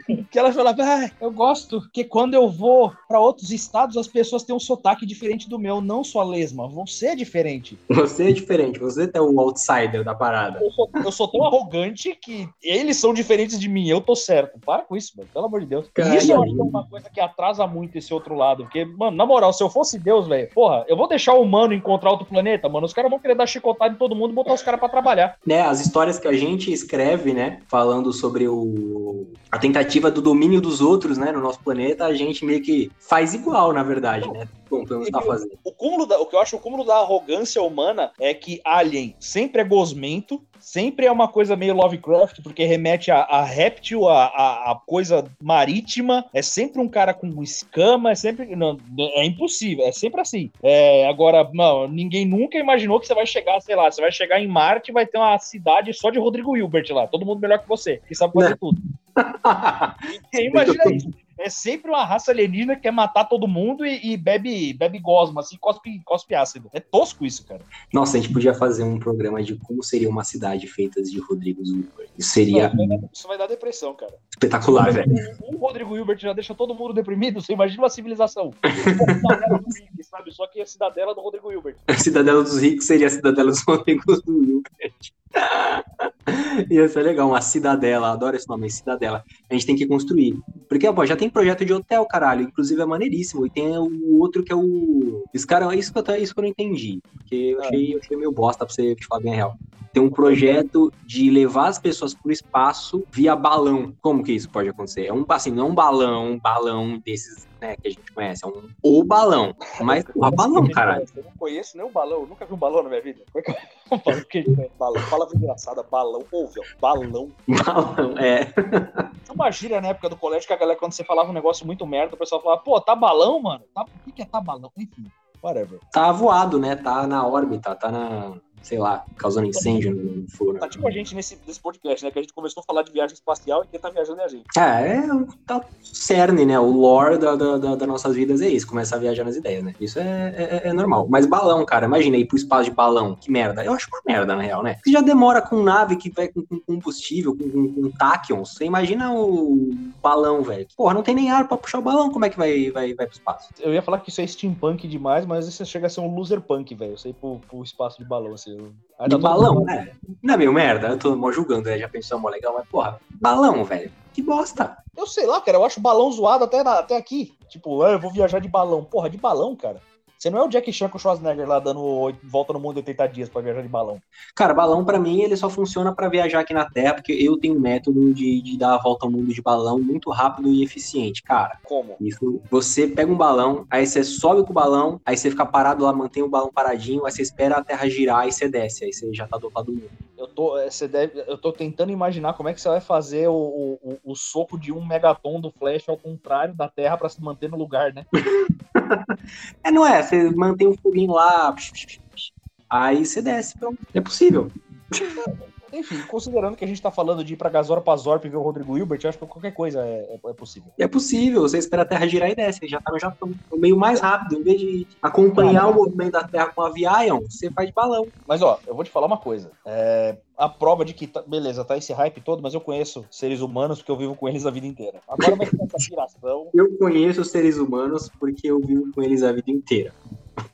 que ela falava, ah, eu gosto que quando eu vou para outros estados as pessoas têm um sotaque diferente do meu, não sua lesma. Você é diferente. Você é diferente, você é o outsider da parada. Eu sou, eu sou, tão arrogante que eles são diferentes de mim, eu tô certo. Para com isso, mano, pelo amor de Deus. Caralho. Isso eu acho que é uma coisa que atrasa muito esse outro lado, porque, mano, na moral, se eu fosse Deus, velho, porra, eu vou deixar o humano encontrar outro planeta, mano, os caras vão querer dar chicotada em todo mundo e botar os caras para trabalhar. Né, as histórias que a gente escreve, né, falando sobre o, a tentativa do domínio dos outros, né, no nosso planeta, a gente meio que faz igual, na verdade, né? Bom, tá fazendo. O, cúmulo da, o que eu acho o cúmulo da arrogância humana é que Alien sempre é gosmento, sempre é uma coisa meio Lovecraft, porque remete a, a réptil, a, a, a, coisa marítima, é sempre um cara com escama, é sempre. Não, é impossível, é sempre assim. É, agora, não, ninguém nunca imaginou que você vai chegar, sei lá, você vai chegar em Marte e vai ter uma cidade só de Rodrigo Hilbert lá, todo mundo melhor que você, que sabe fazer não. tudo. Ninguém imagina isso é sempre uma raça alienígena que quer matar todo mundo e, e bebe, bebe gosma, assim, cospe, cospe ácido. É tosco isso, cara. Nossa, a gente podia fazer um programa de como seria uma cidade feita de Rodrigo Hilbert. Isso seria. Não, vai dar, isso vai dar depressão, cara. Espetacular, velho. O, Rodrigo Hilbert já deixa todo mundo deprimido. Você imagina uma civilização. sabe? Só que a cidadela do Rodrigo Hilbert. A cidadela dos ricos seria a cidadela dos Rodrigos do Hilbert. Ia ser legal, uma cidadela, adoro esse nome, cidadela. A gente tem que construir. Porque, pô, já tem projeto de hotel, caralho. Inclusive é maneiríssimo. E tem o outro que é o. Esse cara, isso que eu, isso que eu não entendi. Porque eu achei, eu achei meio bosta pra você te falar bem real. Tem um projeto de levar as pessoas pro espaço via balão. Como que isso pode acontecer? É um, assim, não um balão, um balão desses né, que a gente conhece, é um o balão. Mas o balão, caralho. Eu não conheço nem o balão, eu nunca vi um balão na minha vida. Como é que eu falo que balão? Palavra engraçada, balão, ouve, balão. Balão, é. Uma gíria na época do colégio que a galera, quando você falava um negócio muito merda, o pessoal falava, pô, tá balão, mano? Tá, o que é tá balão? Enfim, whatever. Tá voado, né? Tá na órbita, tá na sei lá, causando incêndio no furo. Tá tipo a gente nesse, nesse podcast, né? Que a gente começou a falar de viagem espacial e quem tá viajando é a gente. É, é tá cerne, né? O lore da, da, da, das nossas vidas é isso, começar a viajar nas ideias, né? Isso é, é, é, normal. Mas balão, cara, imagina ir pro espaço de balão, que merda. Eu acho uma merda, na real, né? Porque já demora com nave que vai com, com combustível, com, com, com táquions. Você imagina o balão, velho. Porra, não tem nem ar pra puxar o balão, como é que vai, vai, vai pro espaço? Eu ia falar que isso é steampunk demais, mas isso chega a ser um loser punk, velho. Você ir pro, pro espaço de balão, assim. Aí de balão, né? Não é meio merda, eu tô mó julgando, né? Já pensou, mó legal, mas porra, balão, velho. Que bosta. Eu sei lá, cara, eu acho balão zoado até, na, até aqui. Tipo, ah, eu vou viajar de balão. Porra, de balão, cara. Você não é o Jack Chan com o Schwarzenegger lá dando volta no mundo em 80 dias pra viajar de balão. Cara, balão pra mim ele só funciona pra viajar aqui na Terra, porque eu tenho um método de, de dar a volta ao mundo de balão muito rápido e eficiente, cara. Como? Isso, você pega um balão, aí você sobe com o balão, aí você fica parado lá, mantém o balão paradinho, aí você espera a Terra girar e você desce, aí você já tá do outro lado do mundo. Eu tô, é, você deve, eu tô tentando imaginar como é que você vai fazer o, o, o- soco de um megaton do Flash ao contrário da Terra pra se manter no lugar, né? É, não é? Você mantém o foguinho lá, aí você desce. É possível. Enfim, considerando que a gente tá falando de ir pra Gazora pra Zorp e ver o Rodrigo Hilbert, eu acho que qualquer coisa é, é- é possível. É possível, você espera a Terra girar e desce, aí já tá no Japão. Meio mais rápido, em vez de acompanhar o movimento da Terra com avião, você faz de balão. Mas ó, eu vou te falar uma coisa. É, a prova de que, tá- beleza, tá esse hype todo, mas eu conheço seres humanos porque eu vivo com eles a vida inteira. Agora vai ter essa piração. Eu conheço seres humanos porque eu vivo com eles a vida inteira.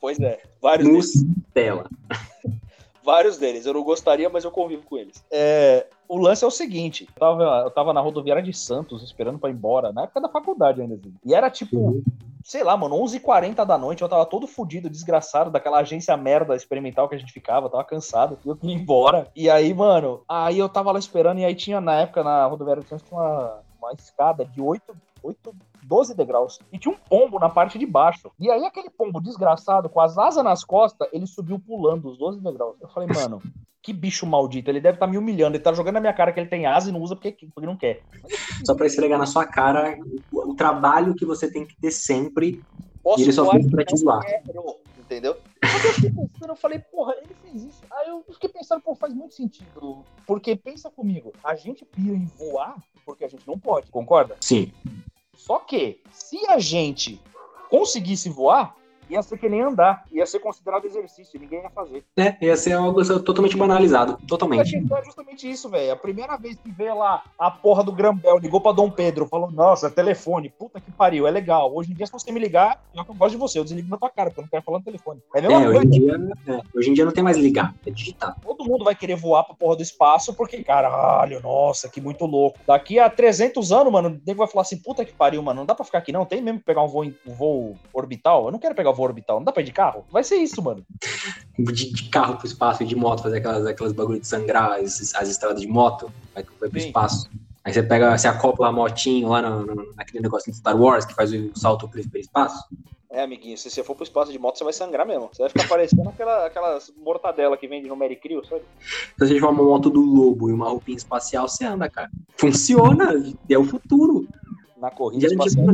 Pois é, vários deles. Vários deles. Eu não gostaria, mas eu convivo com eles. É, o lance é o seguinte: eu tava, eu tava na rodoviária de Santos esperando pra ir embora, na época da faculdade ainda. assim. E era tipo, Uhum. sei lá, mano, 11h40 da noite. Eu tava todo fudido, desgraçado, daquela agência merda experimental que a gente ficava. eu Tava cansado. E eu queria ir embora. E aí, mano, aí eu tava lá esperando. E aí tinha, na época, na rodoviária de Santos, tinha uma, uma escada de 8, 8, 12 degraus. E tinha um pombo na parte de baixo. E aí, aquele pombo desgraçado, com as asas nas costas, ele subiu pulando os 12 degraus. Eu falei, mano. Que bicho maldito, ele deve estar me humilhando, ele tá jogando na minha cara que ele tem asa e não usa porque, porque não quer. Só pra esfregar na sua cara o, o trabalho que você tem que ter sempre. Posso E ele só fez pra te zoar. Entendeu? Eu fiquei pensando, eu falei, porra, ele fez isso. Aí eu fiquei pensando, pô, faz muito sentido. Porque pensa comigo, a gente pira em voar porque a gente não pode, concorda? Sim. Só que, se a gente conseguisse voar, ia ser que nem andar. Ia ser considerado exercício, ninguém ia fazer. É, ia ser algo totalmente banalizado. A Totalmente. é justamente isso, velho. A primeira vez que veio lá a porra do Grambel, ligou pra Dom Pedro, falou, nossa, telefone, puta que pariu, é legal. Hoje em dia, se você me ligar, eu que eu gosto de você, eu desligo na tua cara, porque eu não quero falar no telefone. É É, hoje em, dia, é, hoje em dia não tem mais ligar, é digitar. Todo mundo vai querer voar pra porra do espaço, porque, caralho, nossa, que muito louco. Daqui a 300 anos, mano, o nego vai falar assim, puta que pariu, mano, não dá pra ficar aqui não, tem mesmo que pegar um voo, um voo orbital? Eu não quero pegar voo orbital, não dá pra ir de carro? Vai ser isso, mano. De, de carro pro espaço e de moto, fazer aquelas, aquelas bagulho de sangrar as, as estradas de moto, vai, vai pro Sim. espaço. Aí você pega, você acopla a motinho lá no, no- naquele negócio de Star Wars que faz o salto pelo espaço. É, amiguinho, se você for pro espaço de moto, você vai sangrar mesmo. Você vai ficar parecendo aquela, aquelas mortadela que vende no Mary Crew, sabe? Se você tiver uma moto do lobo e uma roupinha espacial, você anda, cara. Funciona, é o futuro. Na corrida Já espacial.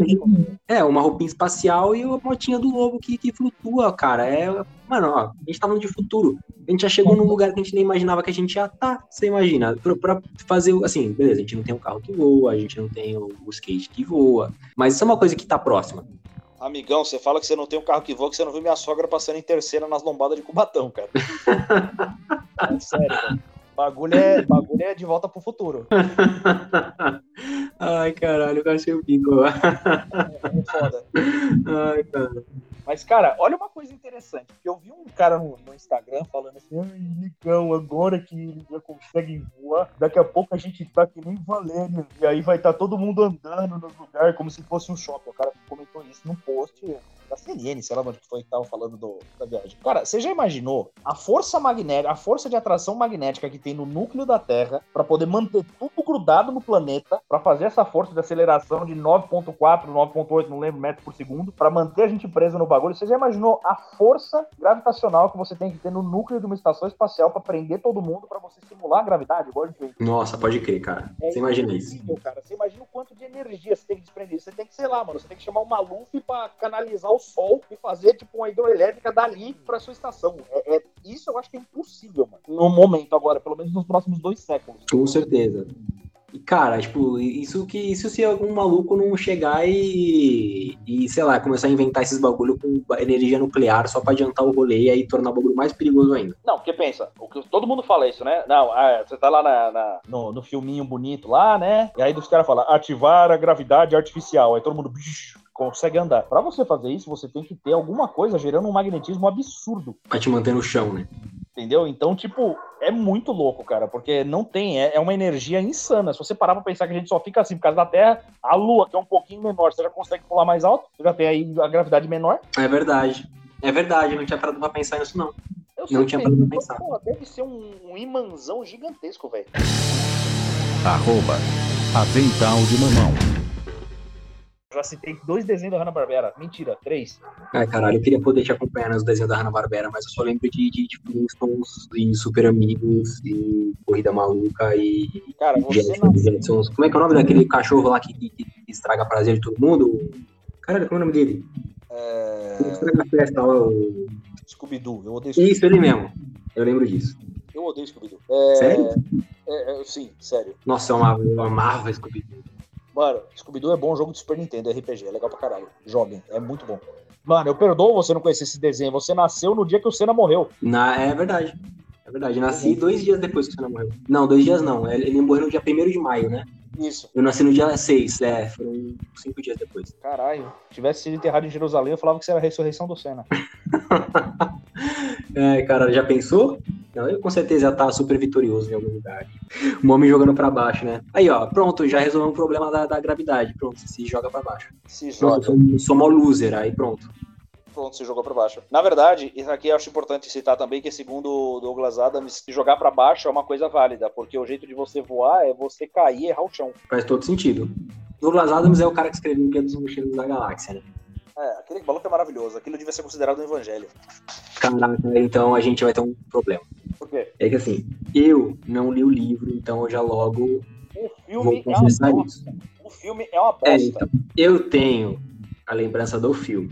É, uma roupinha espacial e uma motinha do lobo que, que flutua, cara. É, mano, ó, a gente tá falando de futuro. A gente já chegou num lugar que a gente nem imaginava que a gente ia estar. Você imagina, pra, pra fazer, o- assim, beleza, a gente não tem um carro que voa, a gente não tem o, o skate que voa, mas isso é uma coisa que tá próxima. Amigão, você fala que você não tem um carro que voa, que você não viu minha sogra passando em terceira nas lombadas de Cubatão, cara. é sério, velho. Bagulho é, bagulho é de volta pro futuro. Ai, caralho, eu achei o bico. É foda. Ai, cara. Mas, cara, olha uma coisa interessante. que Eu vi um cara no, no Instagram falando assim: Ai, Nicão, agora que eles já conseguem voar, daqui a pouco a gente tá que nem Valéria. E aí vai estar todo mundo andando nos lugares como se fosse um shopping. O cara comentou isso num post da CNN, sei lá onde que foi que tava falando do, da viagem. Cara, você já imaginou a força magnética, a força de atração magnética que tem no núcleo da Terra pra poder manter tudo grudado no planeta, pra fazer essa força de aceleração de 9.4, 9.8, não lembro, metros por segundo, pra manter a gente preso no bagulho? Você já imaginou a força gravitacional que você tem que ter no núcleo de uma estação espacial pra prender todo mundo pra você simular a gravidade, igual a gente? Nossa, pode crer, cara. É Você imagina isso. Cara. Você imagina o quanto de energia você tem que desprender. Você tem que, sei lá, mano, você tem que chamar uma Maluf pra canalizar o sol e fazer, tipo, uma hidroelétrica dali pra sua estação. É, é- isso eu acho que é impossível, mano. No momento agora, pelo menos nos próximos dois séculos. Com certeza. E, cara, tipo, isso que isso se algum maluco não chegar e, e, sei lá, começar a inventar esses bagulho com energia nuclear só pra adiantar o rolê e aí tornar o bagulho mais perigoso ainda. Não, porque pensa, o que todo mundo fala isso, né? Não, ah, você tá lá na- na- no, no filminho bonito lá, né? E aí dos caras falam, ativar a gravidade artificial. Aí todo mundo bicho, consegue andar. Pra você fazer isso, você tem que ter alguma coisa gerando um magnetismo absurdo. Pra te manter no chão, né? Entendeu? Então, tipo, é muito louco, cara, porque não tem, é, é uma energia insana. Se você parar pra pensar que a gente só fica assim por causa da Terra, a Lua, que é um pouquinho menor, você já consegue pular mais alto, você já tem aí a gravidade menor. É verdade. É verdade, eu não tinha parado pra pensar nisso, não. Eu Não tinha parado pra pensar. Pô, deve ser um, um imãzão gigantesco, velho. Arroba. Avental de mamão. Já citei dois desenhos da Hanna-Barbera. Mentira, três. Ai, caralho, eu queria poder te acompanhar nos desenhos da Hanna-Barbera, mas eu só lembro de, de, de Flintstones e Super Amigos e Corrida Maluca e Cara, você Jetsons, nasceu... Jetsons. Como é que é o nome daquele cachorro lá que, que, que estraga prazer de todo mundo? Caralho, como é o nome dele? É... Que Estraga a festa lá, o... Scooby-Doo. Eu odeio Scooby-Doo. Isso, ele mesmo. Eu lembro disso. Eu odeio Scooby-Doo. É... Sério? É, é, sim, sério. Nossa, eu amava, eu amava Scooby-Doo. Mano, Scooby-Doo é bom jogo de Super Nintendo, RPG. É legal pra caralho. Joguem, é muito bom. Mano, eu perdoo você não conhecer esse desenho. Você nasceu no dia que o Senna morreu. Na... É verdade. É verdade. Nasci dois dias depois que o Senna morreu. Não, dois dias não. Ele ele morreu no dia 1 de maio, né? Isso. Eu nasci no dia 6, é, foram cinco dias depois. Caralho. Se tivesse sido enterrado em Jerusalém, eu falava que isso era a ressurreição do Senna. Ai, cara, já pensou? Não, eu com certeza já tá super vitorioso em algum lugar. O homem jogando pra baixo, né? Aí, ó, pronto, já resolveu o problema da, da gravidade. Pronto, se joga pra baixo. Se Pronto, joga. sou, sou mó loser, aí pronto. Pronto, se jogou pra baixo. Na verdade, isso aqui eu acho importante citar também que, segundo o Douglas Adams, se jogar pra baixo é uma coisa válida, porque o jeito de você voar é você cair e errar o chão. Faz todo sentido. Douglas Adams é o cara que escreveu o Guia dos Mochileiros da Galáxia, né? É, aquele maluco é maravilhoso. Aquilo devia ser considerado um evangelho. Caraca, então a gente vai ter um problema. Por quê? É que assim, eu não li o livro, então eu já logo O vou filme é uma confessar bosta. isso. O filme é uma É, bosta. então, eu tenho a lembrança do filme.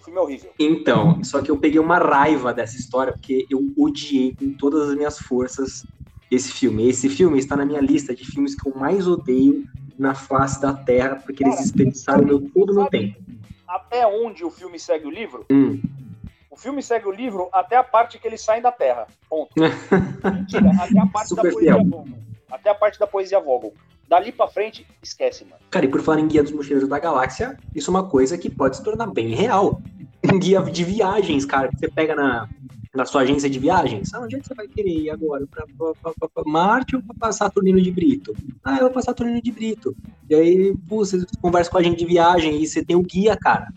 O filme é horrível. Então, só que eu peguei uma raiva dessa história, porque eu odiei com todas as minhas forças esse filme. Esse filme está na minha lista de filmes que eu mais odeio na face da Terra, porque eles Cara, desperdiçaram meu, todo o meu tempo. Até onde o filme segue o livro? Hum, O filme segue o livro até a parte que eles saem da Terra. Ponto. Mentira, até a parte da Super poesia fiel. Vogel. Até a parte da poesia Vogel. Dali pra frente, esquece, mano. Cara, e por falar em Guia dos Mochileiros da Galáxia, isso é uma coisa que pode se tornar bem real. Um guia de viagens, cara, que você pega na, na sua agência de viagens. Ah, onde é que você vai querer ir agora? Pra, pra, pra- pra- Marte ou pra passar Saturnino de Brito? Ah, eu vou passar Saturnino de Brito. E aí, pô, você conversa com a gente de viagem e você tem o guia, cara.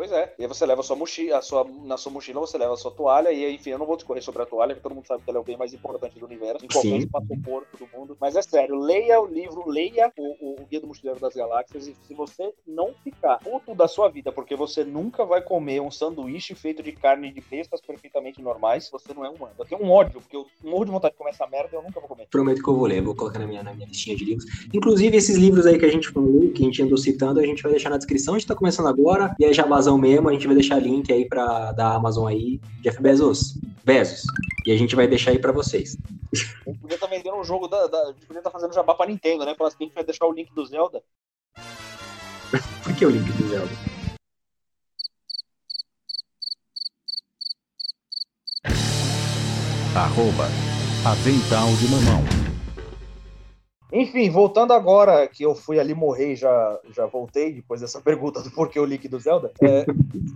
Pois é. E aí você leva a sua mochila, a sua, na sua mochila você leva a sua toalha, e aí, enfim, eu não vou discorrer sobre a toalha, porque todo mundo sabe que ela é o bem mais importante do universo, em qualquer Sim. espaço-porto do mundo. Mas é sério, leia o livro, leia o, o, Guia do Mochileiro das Galáxias, e se você não ficar puto da sua vida, porque você nunca vai comer um sanduíche feito de carne de bestas perfeitamente normais, você não é humano. Eu tenho um ódio, porque eu morro de vontade de comer essa merda e eu nunca vou comer. Prometo que eu vou ler, vou colocar na minha, na minha listinha de livros. Inclusive, esses livros aí que a gente falou, que a gente andou citando, a gente vai deixar na descrição. A gente tá começando agora, e é jabazão mesmo, a gente vai deixar link aí pra, da Amazon aí, Jeff Bezos, Bezos. E a gente vai deixar aí pra vocês. Eu podia estar vendendo um jogo da. da a gente podia estar fazendo jabá pra Nintendo, né? Falar assim, a gente vai deixar o link do Zelda. Por que o link do Zelda? Arroba. Avental de mamão. Enfim, voltando agora, que eu fui ali morrer e já, já voltei, depois dessa pergunta do porquê o link do Zelda. É,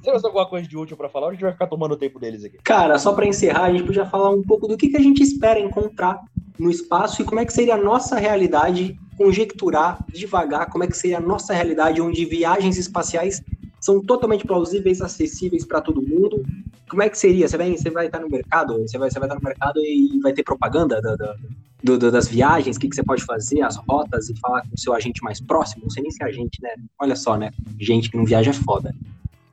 tem mais alguma coisa de útil pra falar ou a gente vai ficar tomando o tempo deles aqui? Cara, só pra encerrar, a gente podia falar um pouco do que, que a gente espera encontrar no espaço e como é que seria a nossa realidade, conjecturar devagar como é que seria a nossa realidade onde viagens espaciais são totalmente plausíveis, acessíveis para todo mundo. Como é que seria? Você vai, você vai estar no mercado, você vai, você vai estar no mercado e vai ter propaganda da- da- do- do- das viagens, o que, que você pode fazer, as rotas e falar com o seu agente mais próximo. Não sei nem se é agente, né? Olha só, né? Gente que não viaja é foda.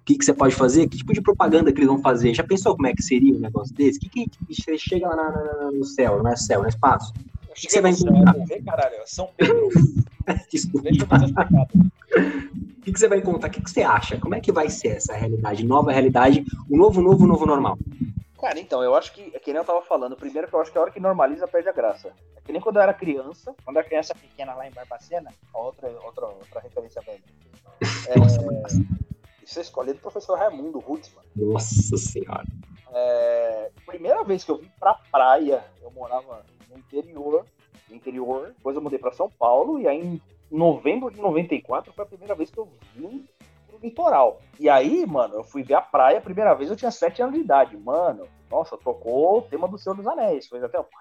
O que, que você pode fazer? Que tipo de propaganda que eles vão fazer? Já pensou como é que seria um negócio desse? O que, que, que você chega lá na- na- no céu, não é céu, no espaço? Eu que você vai céu, encontrar? caralho. São Pedro, Desculpa. deixa eu fazer. O que, que você vai encontrar? O que, que você acha? Como é que vai ser essa realidade? Nova realidade, o novo, novo, novo normal. Cara, então, eu acho que, é que nem eu tava falando, primeiro que eu acho que a hora que normaliza perde a graça. É que nem quando eu era criança, quando eu era criança pequena lá em Barbacena, outra, outra, outra referência velha. É, isso é escolhido do professor Raimundo Rutzmann. Nossa senhora. É, primeira vez que eu vim pra praia, eu morava no interior, no interior, depois eu mudei pra São Paulo, e aí em novembro de 94 foi a primeira vez que eu vim litoral. E aí, mano, eu fui ver a praia, a primeira vez eu tinha 7 anos de idade. Mano, nossa, tocou o tema do Senhor dos Anéis, foi até o...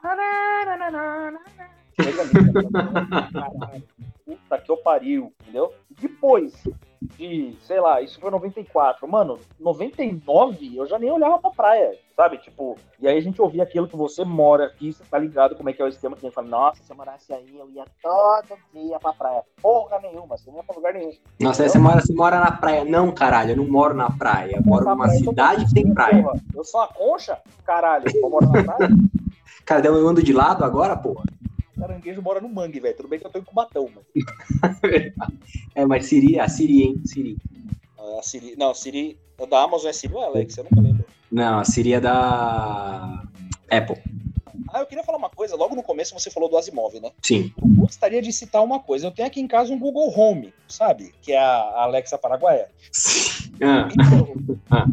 Puta que eu pariu, entendeu? Depois de, sei lá, isso foi 94. Mano, 99 eu já nem olhava pra praia, sabe? Tipo, e aí a gente ouvia aquilo que você mora aqui, você tá ligado como é que é o esquema que a gente fala, nossa, se eu morasse aí, eu ia todo dia pra praia. Porra nenhuma, você não ia pra lugar nenhum. Nossa, aí você mora, você mora na praia. Não, caralho, eu não moro na praia. Eu moro numa cidade que tem praia. Porra, eu sou uma concha? Caralho, eu moro na praia? Cara, eu ando de lado agora, porra. Caranguejo mora no mangue, velho. Tudo bem que eu tô em Cubatão, mas. É, mas Siri, a Siri, hein? Siri. A Siri. Não, a Siri. A da Amazon é Siri ou é Alex? Eu nunca lembro. Não, a Siri é da Apple. Ah, eu queria falar uma coisa. Logo no começo você falou do Asimov, né? Sim. Eu gostaria de citar uma coisa. Eu tenho aqui em casa um Google Home, sabe? Que é a Alexa Paraguaia. Ah, Então, Ah.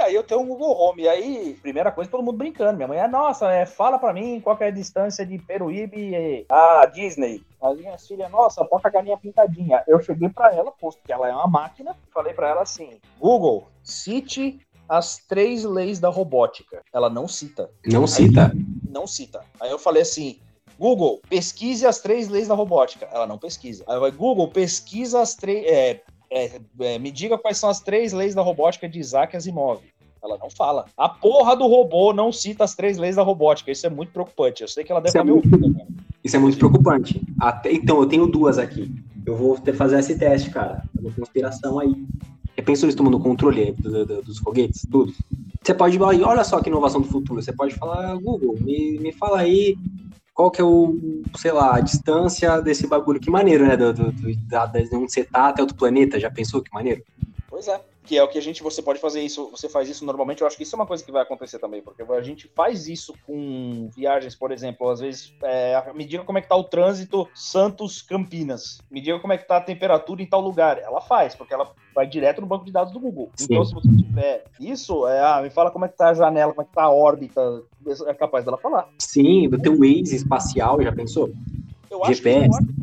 Aí eu tenho um Google Home. E aí, primeira coisa, todo mundo brincando. Minha mãe é, nossa, é, fala pra mim qual é a distância de Peruíbe e a Disney. As minhas filhas, nossa, bota a galinha pintadinha. Eu cheguei pra ela, posto que ela é uma máquina, falei pra ela assim, Google, cite as três leis da robótica. Ela não cita. não cita. Não cita. Aí eu falei assim, Google, pesquise as três leis da robótica. Ela não pesquisa. Aí vai, Google, pesquisa as três. É, é, é, me diga quais são as três leis da robótica de Isaac Asimov. Ela não fala. A porra do robô não cita as três leis da robótica. Isso é muito preocupante. Eu sei que ela deve Isso é estar me muito- ouvindo, cara. Isso é muito preocupante. Até, então, eu tenho duas aqui. Eu vou ter fazer esse teste, cara. É uma conspiração aí. Já pensou eles tomando controle do- do- dos foguetes? Tudo. Você pode, olha só que inovação do futuro. Você pode falar, Google, me, me fala aí qual que é o, sei lá, a distância desse bagulho. Que maneiro, né? Do, da, de onde você tá até outro planeta. Já pensou que maneiro? Pois é. Que é o que a gente, você pode fazer isso, você faz isso normalmente, eu acho que isso é uma coisa que vai acontecer também, porque a gente faz isso com viagens, por exemplo, às vezes, é, me diga como é que tá o trânsito Santos-Campinas, me diga como é que tá a temperatura em tal lugar, ela faz, porque ela vai direto no banco de dados do Google. Sim. Então, se você tiver isso, é, ah, me fala como é que tá a janela, como é que tá a órbita, é capaz dela falar. Sim, do teu Waze espacial, já pensou? Eu acho GPS. que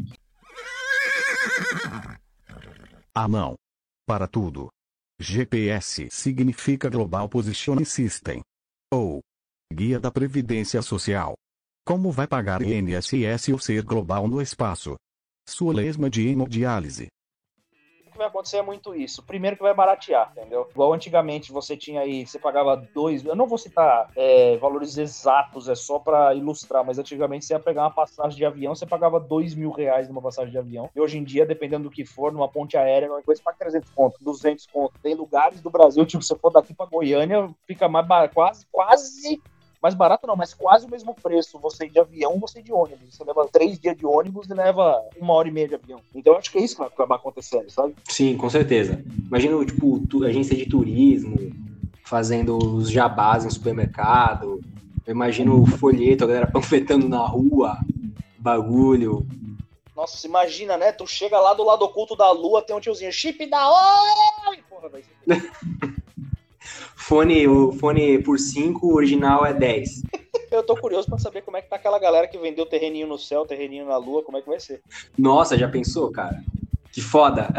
Ah não. Para tudo. GPS significa Global Positioning System. Ou Guia da Previdência Social. Como vai pagar INSS ou ser global no espaço? Sua lesma de hemodiálise. Que vai acontecer é muito isso. Primeiro que vai baratear, entendeu? Igual antigamente você tinha aí, você pagava dois. Eu não vou citar é, valores exatos, é só pra ilustrar, mas antigamente você ia pegar uma passagem de avião, você pagava dois mil reais numa passagem de avião. E hoje em dia, dependendo do que for, numa ponte aérea, uma coisa paga 300 conto, 200 conto. Tem lugares do Brasil, tipo, se for daqui pra Goiânia, fica mais barato, quase, quase. Mais barato não, mas quase o mesmo preço. Você ir de avião, você ir de ônibus. Você leva três dias de ônibus e leva uma hora e meia de avião. Então eu acho que é isso que vai acabar acontecendo, sabe? Sim, com certeza. Imagina, tipo, agência de turismo, fazendo os jabás no supermercado. Eu imagino o folheto, a galera panfletando na rua, bagulho. Nossa, imagina, né? Tu chega lá do lado oculto da lua, tem um tiozinho, chip da Oi! Porra, vai ser- Fone, o fone por 5, original é 10. Eu tô curioso pra saber como é que tá aquela galera que vendeu terreninho no céu, terreninho na lua, como é que vai ser. Nossa, já pensou, cara? Que foda.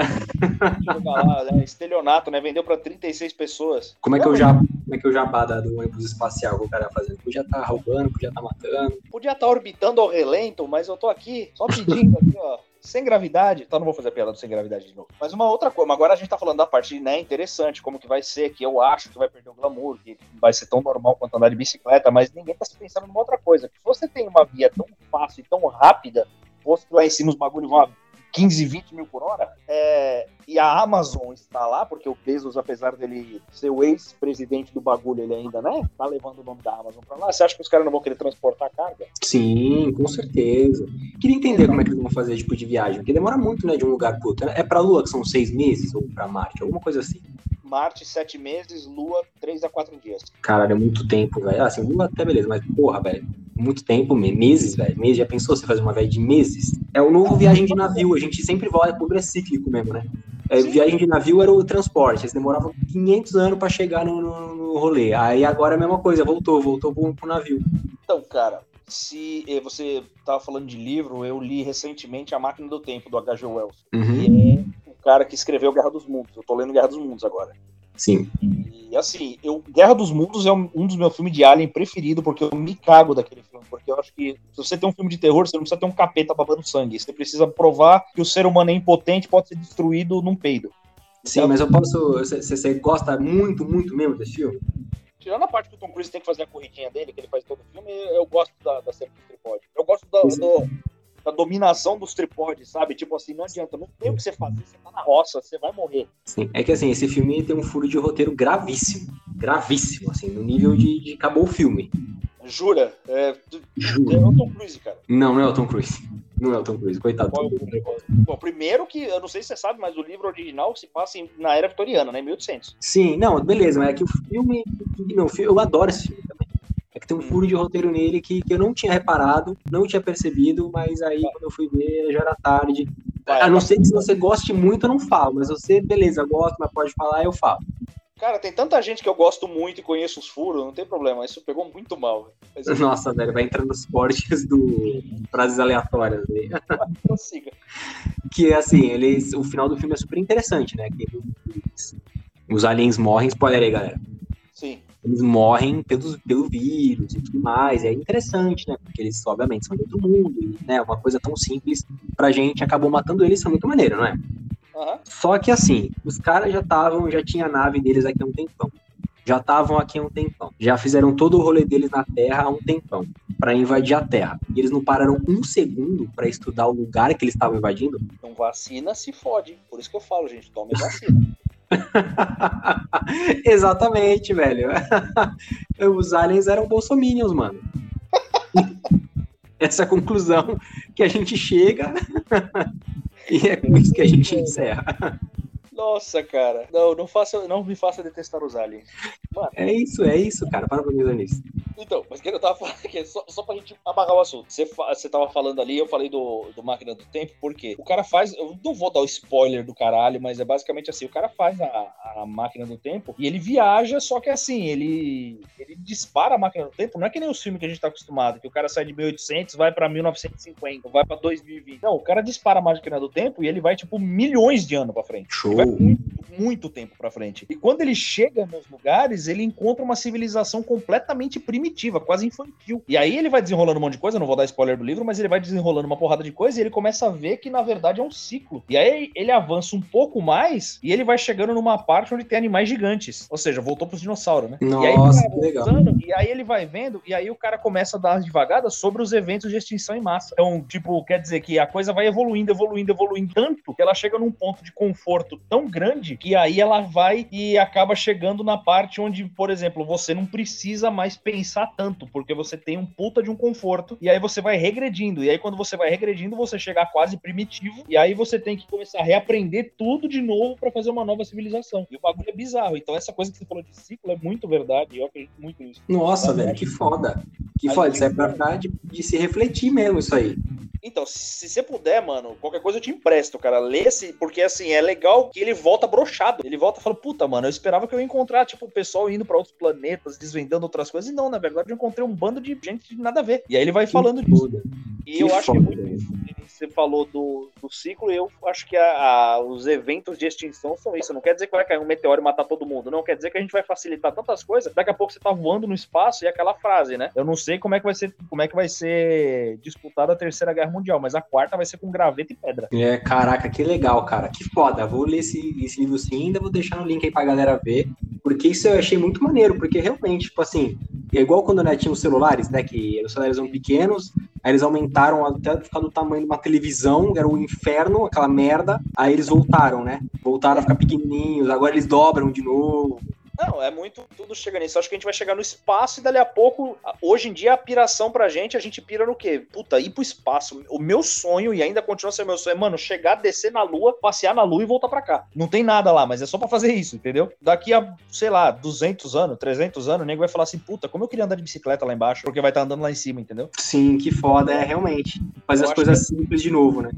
Lá, né? Estelionato, né? Vendeu pra 36 pessoas. Como é que eu já, como é que eu jabá da- do ônibus espacial que o cara fazendo? Podia estar roubando, podia estar matando. Podia estar orbitando ao relento, mas eu tô aqui só pedindo aqui, ó. Sem gravidade, então não vou fazer a piada do sem gravidade de novo. Mas uma outra coisa, agora a gente tá falando da parte né, interessante, como que vai ser, que eu acho que vai perder o glamour, que vai ser tão normal quanto andar de bicicleta, mas ninguém tá se pensando numa outra coisa. Que você tem uma via tão fácil e tão rápida, fosse que lá em cima os bagulhos vão 15, 20 mil por hora, é, e a Amazon está lá, porque o Bezos, apesar dele ser o ex-presidente do bagulho, ele ainda, né, tá levando o nome da Amazon pra lá. Você acha que os caras não vão querer transportar carga? Sim, com certeza. Queria entender como é que eles vão fazer tipo de viagem, porque demora muito, né, de um lugar pro outro. É pra Lua que são seis meses ou pra Marte, alguma coisa assim. Marte, sete meses, Lua, três a quatro dias. Caralho, é muito tempo, velho. Assim, Lua até beleza, mas porra, velho. Muito tempo, me- meses, velho. Meses, já pensou você fazer uma viagem de meses? É o novo viagem de navio, a gente sempre volta, é cíclico mesmo, né? É, viagem de navio era o transporte, eles demoravam 500 anos pra chegar no, no- no rolê. Aí agora é a mesma coisa, voltou, voltou pro, pro navio. Então, cara, se eh, você tava falando de livro, eu li recentemente A Máquina do Tempo, do H.G. Wells. Uhum. E é cara que escreveu Guerra dos Mundos. Eu tô lendo Guerra dos Mundos agora. Sim. E assim, eu, Guerra dos Mundos é um, um dos meus filmes de Alien preferido, porque eu me cago daquele filme. Porque eu acho que se você tem um filme de terror, você não precisa ter um capeta babando sangue. Você precisa provar que o ser humano é impotente e pode ser destruído num peido. Sim, mas eu posso. Você gosta muito, muito mesmo desse filme? Tirando a parte que o Tom Cruise tem que fazer a corridinha dele, que ele faz todo o filme, eu gosto da, da cena do tripode. Eu gosto da, do, da dominação dos tripodes, sabe? Tipo assim, não adianta, não tem o que você fazer, você tá na roça, você vai morrer. Sim, é que assim, esse filme tem um furo de roteiro gravíssimo. Gravíssimo, assim, no nível de, de acabou o filme. Jura? É, Jura? é o Tom Cruise, cara. Não, não é o Tom Cruise. Não é o Tom Cruise, coitado. Bom, bom, primeiro que, eu não sei se você sabe, mas o livro original se passa na era vitoriana, né? 1800. Sim, não, beleza, mas é que o filme. Não, eu adoro esse filme. É que tem um furo de roteiro nele que, que eu não tinha reparado, não tinha percebido, mas aí quando eu fui ver já era tarde. A não ser que se você goste muito, eu não falo, mas você, beleza, gosto, mas pode falar, eu falo. Cara, tem tanta gente que eu gosto muito e conheço os furos, não tem problema. Isso pegou muito mal. Mas, Nossa, velho, vai entrar nos cortes do frases aleatórias. Né? que assim, eles, o final do filme é super interessante, né? Que eles, os aliens morrem, spoiler aí, galera. Sim. Eles morrem pelos, pelo vírus e tudo mais. É interessante, né? Porque eles, obviamente, são de outro mundo, e, né? Uma coisa tão simples pra gente acabou matando eles, isso é muito maneiro, não é? Uhum. Só que assim, os caras já estavam, já tinha a nave deles aqui há um tempão. Já estavam aqui há um tempão. Já fizeram todo o rolê deles na Terra há um tempão. para invadir a Terra. E eles não pararam um segundo para estudar o lugar que eles estavam invadindo. Então vacina se fode. Por isso que eu falo, gente, tome vacina. Exatamente, velho. Os aliens eram bolsominions, mano. Essa é a conclusão que a gente chega e é com isso que a gente encerra. Nossa, cara. Não, não, faça, não me faça detestar os aliens. Mano. É isso, é isso, cara. Para pra pensar nisso. Então, mas que eu tava falando aqui, só, só pra gente amarrar o assunto. Você, você tava falando ali, eu falei do, do Máquina do Tempo, porque o cara faz. Eu não vou dar o spoiler do caralho, mas é basicamente assim: o cara faz a, a máquina do tempo e ele viaja, só que assim, ele, ele dispara a máquina do tempo. Não é que nem o filme que a gente tá acostumado, que o cara sai de 1800, vai pra 1950, vai pra 2020. Não, o cara dispara a máquina do tempo e ele vai, tipo, milhões de anos pra frente. Show muito, muito tempo para frente. E quando ele chega nos lugares, ele encontra uma civilização completamente primitiva, quase infantil. E aí ele vai desenrolando um monte de coisa, não vou dar spoiler do livro, mas ele vai desenrolando uma porrada de coisa e ele começa a ver que na verdade é um ciclo. E aí ele avança um pouco mais e ele vai chegando numa parte onde tem animais gigantes. Ou seja, voltou pros dinossauros, né? Nossa, e aí, que legal. E aí ele vai vendo, e aí o cara começa a dar as sobre os eventos de extinção em massa. Então, tipo, quer dizer que a coisa vai evoluindo, evoluindo, evoluindo tanto que ela chega num ponto de conforto tão tão grande que aí ela vai e acaba chegando na parte onde, por exemplo, você não precisa mais pensar tanto, porque você tem um puta de um conforto, e aí você vai regredindo. E aí, quando você vai regredindo, você chega quase primitivo, e aí você tem que começar a reaprender tudo de novo para fazer uma nova civilização. E o bagulho é bizarro. Então, essa coisa que você falou de ciclo é muito verdade, eu acredito muito nisso. Nossa, velho, que foda. Que foda, isso é verdade de se refletir mesmo, isso aí. Então, se você puder, mano, qualquer coisa eu te empresto, cara. Lê esse, porque assim, é legal que ele volta brochado. Ele volta e fala, puta, mano, eu esperava que eu ia encontrar, tipo, o pessoal indo para outros planetas, desvendando outras coisas. E não, na verdade, eu encontrei um bando de gente de nada a ver. E aí ele vai que falando foda. disso. E que eu acho foda. que é muito. Você falou do, do ciclo, eu acho que a, a, os eventos de extinção são isso. Não quer dizer que vai cair um meteoro e matar todo mundo. Não, quer dizer que a gente vai facilitar tantas coisas. Daqui a pouco você tá voando no espaço e é aquela frase, né? Eu não sei como é que vai ser, como é que vai ser disputada a terceira guerra mundial, mas a quarta vai ser com graveto e pedra. É, caraca, que legal, cara. Que foda. Vou ler esse, esse livro sim, ainda vou deixar no link aí pra galera ver. Porque isso eu achei muito maneiro, porque realmente, tipo assim, é igual quando né, tinha os celulares, né? Que os celulares eram pequenos, aí eles aumentaram até ficar do tamanho de uma televisão, era o um inferno, aquela merda. Aí eles voltaram, né? Voltaram a ficar pequenininhos, agora eles dobram de novo. Não, é muito. Tudo chega nisso. Acho que a gente vai chegar no espaço e dali a pouco. Hoje em dia, a piração pra gente, a gente pira no quê? Puta, ir pro espaço. O meu sonho, e ainda continua sendo meu sonho, é, mano, chegar, descer na lua, passear na lua e voltar pra cá. Não tem nada lá, mas é só pra fazer isso, entendeu? Daqui a, sei lá, 200 anos, 300 anos, o nego vai falar assim, puta, como eu queria andar de bicicleta lá embaixo, porque vai estar tá andando lá em cima, entendeu? Sim, que foda, é realmente. Fazer as coisas que... simples de novo, né?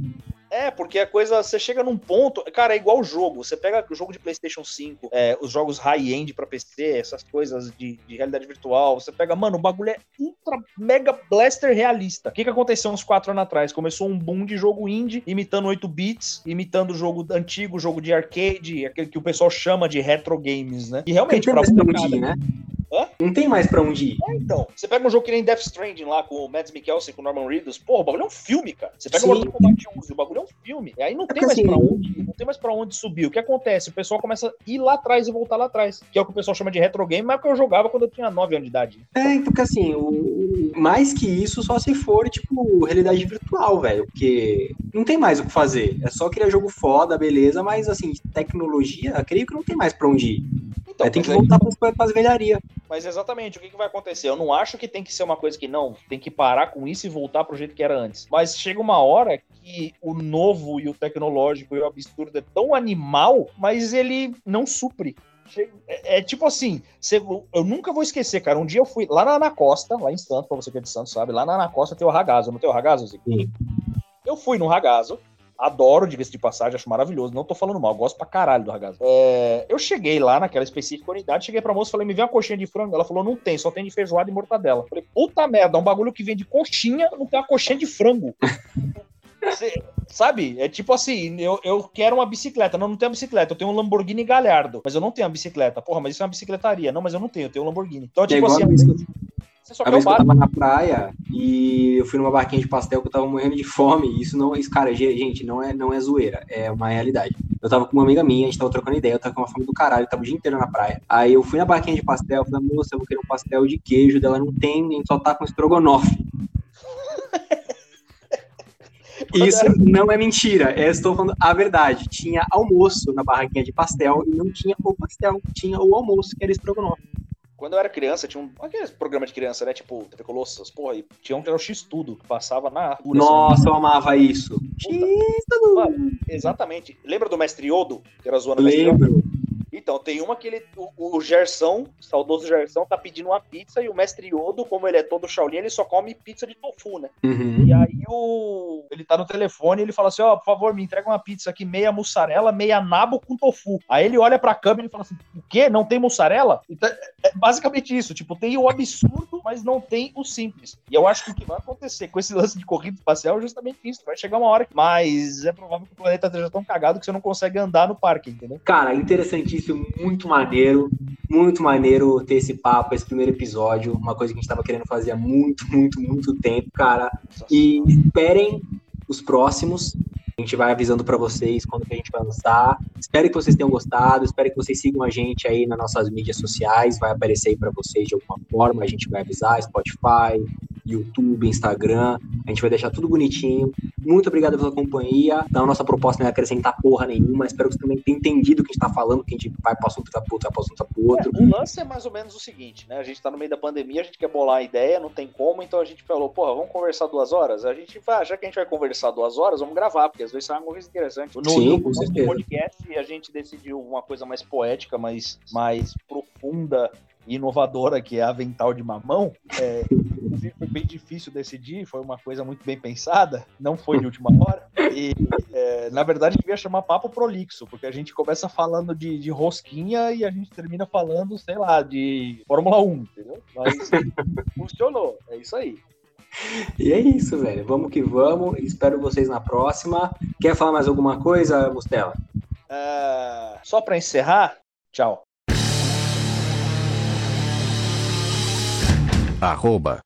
É, porque a coisa, você chega num ponto, cara, é igual o jogo. Você pega o jogo de PlayStation 5, é, os jogos high-end pra PC, essas coisas de, de, realidade virtual. Você pega, mano, o bagulho é ultra mega blaster realista. O que, que aconteceu uns quatro anos atrás? Começou um boom de jogo indie, imitando 8 bits, imitando o jogo antigo, jogo de arcade, aquele que o pessoal chama de retro games, né? E realmente, pra muita né? Não tem mais pra onde ir. É, então. Você pega um jogo que nem Death Stranding lá com o Mads Mikkelsen, com o Norman Reedus. Porra, o bagulho é um filme, cara. Você pega Sim. o Mortal Kombat 11, o bagulho é um filme. E aí não É tem mais assim, pra onde, não tem mais pra onde subir. O que acontece? O pessoal começa a ir lá atrás e voltar lá atrás. Que é o que o pessoal chama de retro game, mas é o que eu jogava quando eu tinha 9 anos de idade. É, porque assim, o, mais que isso, só se for, tipo, realidade virtual, velho. Porque não tem mais o que fazer. É só criar jogo foda, beleza, mas assim, tecnologia, creio que não tem mais pra onde ir. Então, Aí tem que aí- voltar pras, pras velharias. Mas exatamente, o que, que vai acontecer? Eu não acho que tem que ser uma coisa que não, tem que parar com isso e voltar pro jeito que era antes. Mas chega uma hora que o novo e o tecnológico e o absurdo é tão animal, mas ele não supre. É, é tipo assim, você- eu nunca vou esquecer, cara. Um dia eu fui lá na Ana Costa, lá em Santos, pra você que é de Santos, sabe? Lá na Ana Costa tem o Ragazo, não tem o Ragazo, Zico? Sim. Eu fui no Ragazo, adoro, diga-se de passagem, acho maravilhoso. Não tô falando mal, gosto pra caralho do Ragazo. É, eu cheguei lá naquela específica unidade, cheguei pra moça e falei, me vê uma coxinha de frango. Ela falou, não tem, só tem de feijoada e mortadela. Falei, puta merda, um bagulho que vem de coxinha, não tem uma coxinha de frango. Você- sabe? É tipo assim, eu, eu quero uma bicicleta. Não, não tenho uma bicicleta. Eu tenho um Lamborghini Galhardo, mas eu não tenho uma bicicleta. Porra, mas isso é uma bicicletaria. Não, mas eu não tenho, eu tenho um Lamborghini. Então, É tipo assim, você só a vez que eu tava na praia e eu fui numa barquinha de pastel que eu tava morrendo de fome. Isso não, isso, cara, ge- gente, não é, não é zoeira, é uma realidade. Eu tava com uma amiga minha, a gente tava trocando ideia, eu tava com uma fome do caralho, eu tava o dia inteiro na praia. Aí eu fui na barquinha de pastel, falei, moça, eu vou querer um pastel de queijo, dela não tem, a gente só tá com estrogonofe. Isso não é mentira, eu estou falando a verdade. Tinha almoço na barraquinha de pastel e não tinha o pastel, tinha o almoço, que era estrogonofe. Quando eu era criança, tinha um. Aqueles programa de criança, né? Tipo, TV Colosso, essas porra. E tinha um que era o X-Tudo, que passava na rua. Nossa, eu amava isso. Mano, exatamente. Lembra do Mestre Yodo? Que era zoando o Mestre Yodo? Então, tem uma que ele. O, o Gerson, o saudoso Gerson, tá pedindo uma pizza e o Mestre Yodo, como ele é todo Shaolin, ele só come pizza de tofu, né? Uhum. E aí o. Ele tá no telefone e ele fala assim: ó, por favor, me entrega uma pizza aqui, meia mussarela, meia nabo com tofu. Aí ele olha pra câmera e fala assim: o quê? Não tem mussarela? Então, é basicamente isso. Tipo, tem o absurdo, mas não tem o simples. E eu acho que o que vai acontecer com esse lance de corrida espacial é justamente isso. Vai chegar uma hora. Mas é provável que o planeta esteja tão cagado que você não consegue andar no parque, entendeu? Cara, interessantíssimo, muito maneiro, muito maneiro ter esse papo, esse primeiro episódio, uma coisa que a gente tava querendo fazer há muito, muito, muito tempo, cara. E esperem os próximos. A gente vai avisando pra vocês quando que a gente vai lançar. Espero que vocês tenham gostado. Espero que vocês sigam a gente aí nas nossas mídias sociais. Vai aparecer aí pra vocês de alguma forma. A gente vai avisar Spotify, YouTube, Instagram. A gente vai deixar tudo bonitinho. Muito obrigado pela companhia. Então, a nossa proposta não é acrescentar porra nenhuma. Espero que você também tenha entendido o que a gente tá falando, que a gente vai pra assunto, pro outro, vai pra assunto, outro. É, o lance é mais ou menos o seguinte, né? A gente tá no meio da pandemia, a gente quer bolar a ideia, não tem como, então a gente falou, porra, vamos conversar duas horas? A gente vai, já que a gente vai conversar duas horas, vamos gravar, porque às vezes sai uma coisa interessante. No, Sim, no com certeza. podcast a gente decidiu uma coisa mais poética, mais, mais profunda e inovadora, que é Avental de Mamão. É, inclusive foi bem difícil decidir, foi uma coisa muito bem pensada, não foi de última hora. E, é, na verdade, devia chamar Papo Prolixo, porque a gente começa falando de, de rosquinha e a gente termina falando, sei lá, de Fórmula 1, entendeu? Mas funcionou, é isso aí. E é isso, velho. Vamos que vamos. Espero vocês na próxima. Quer falar mais alguma coisa, Mustela? É, só para encerrar, tchau. Arroba.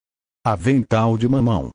Avental de mamão.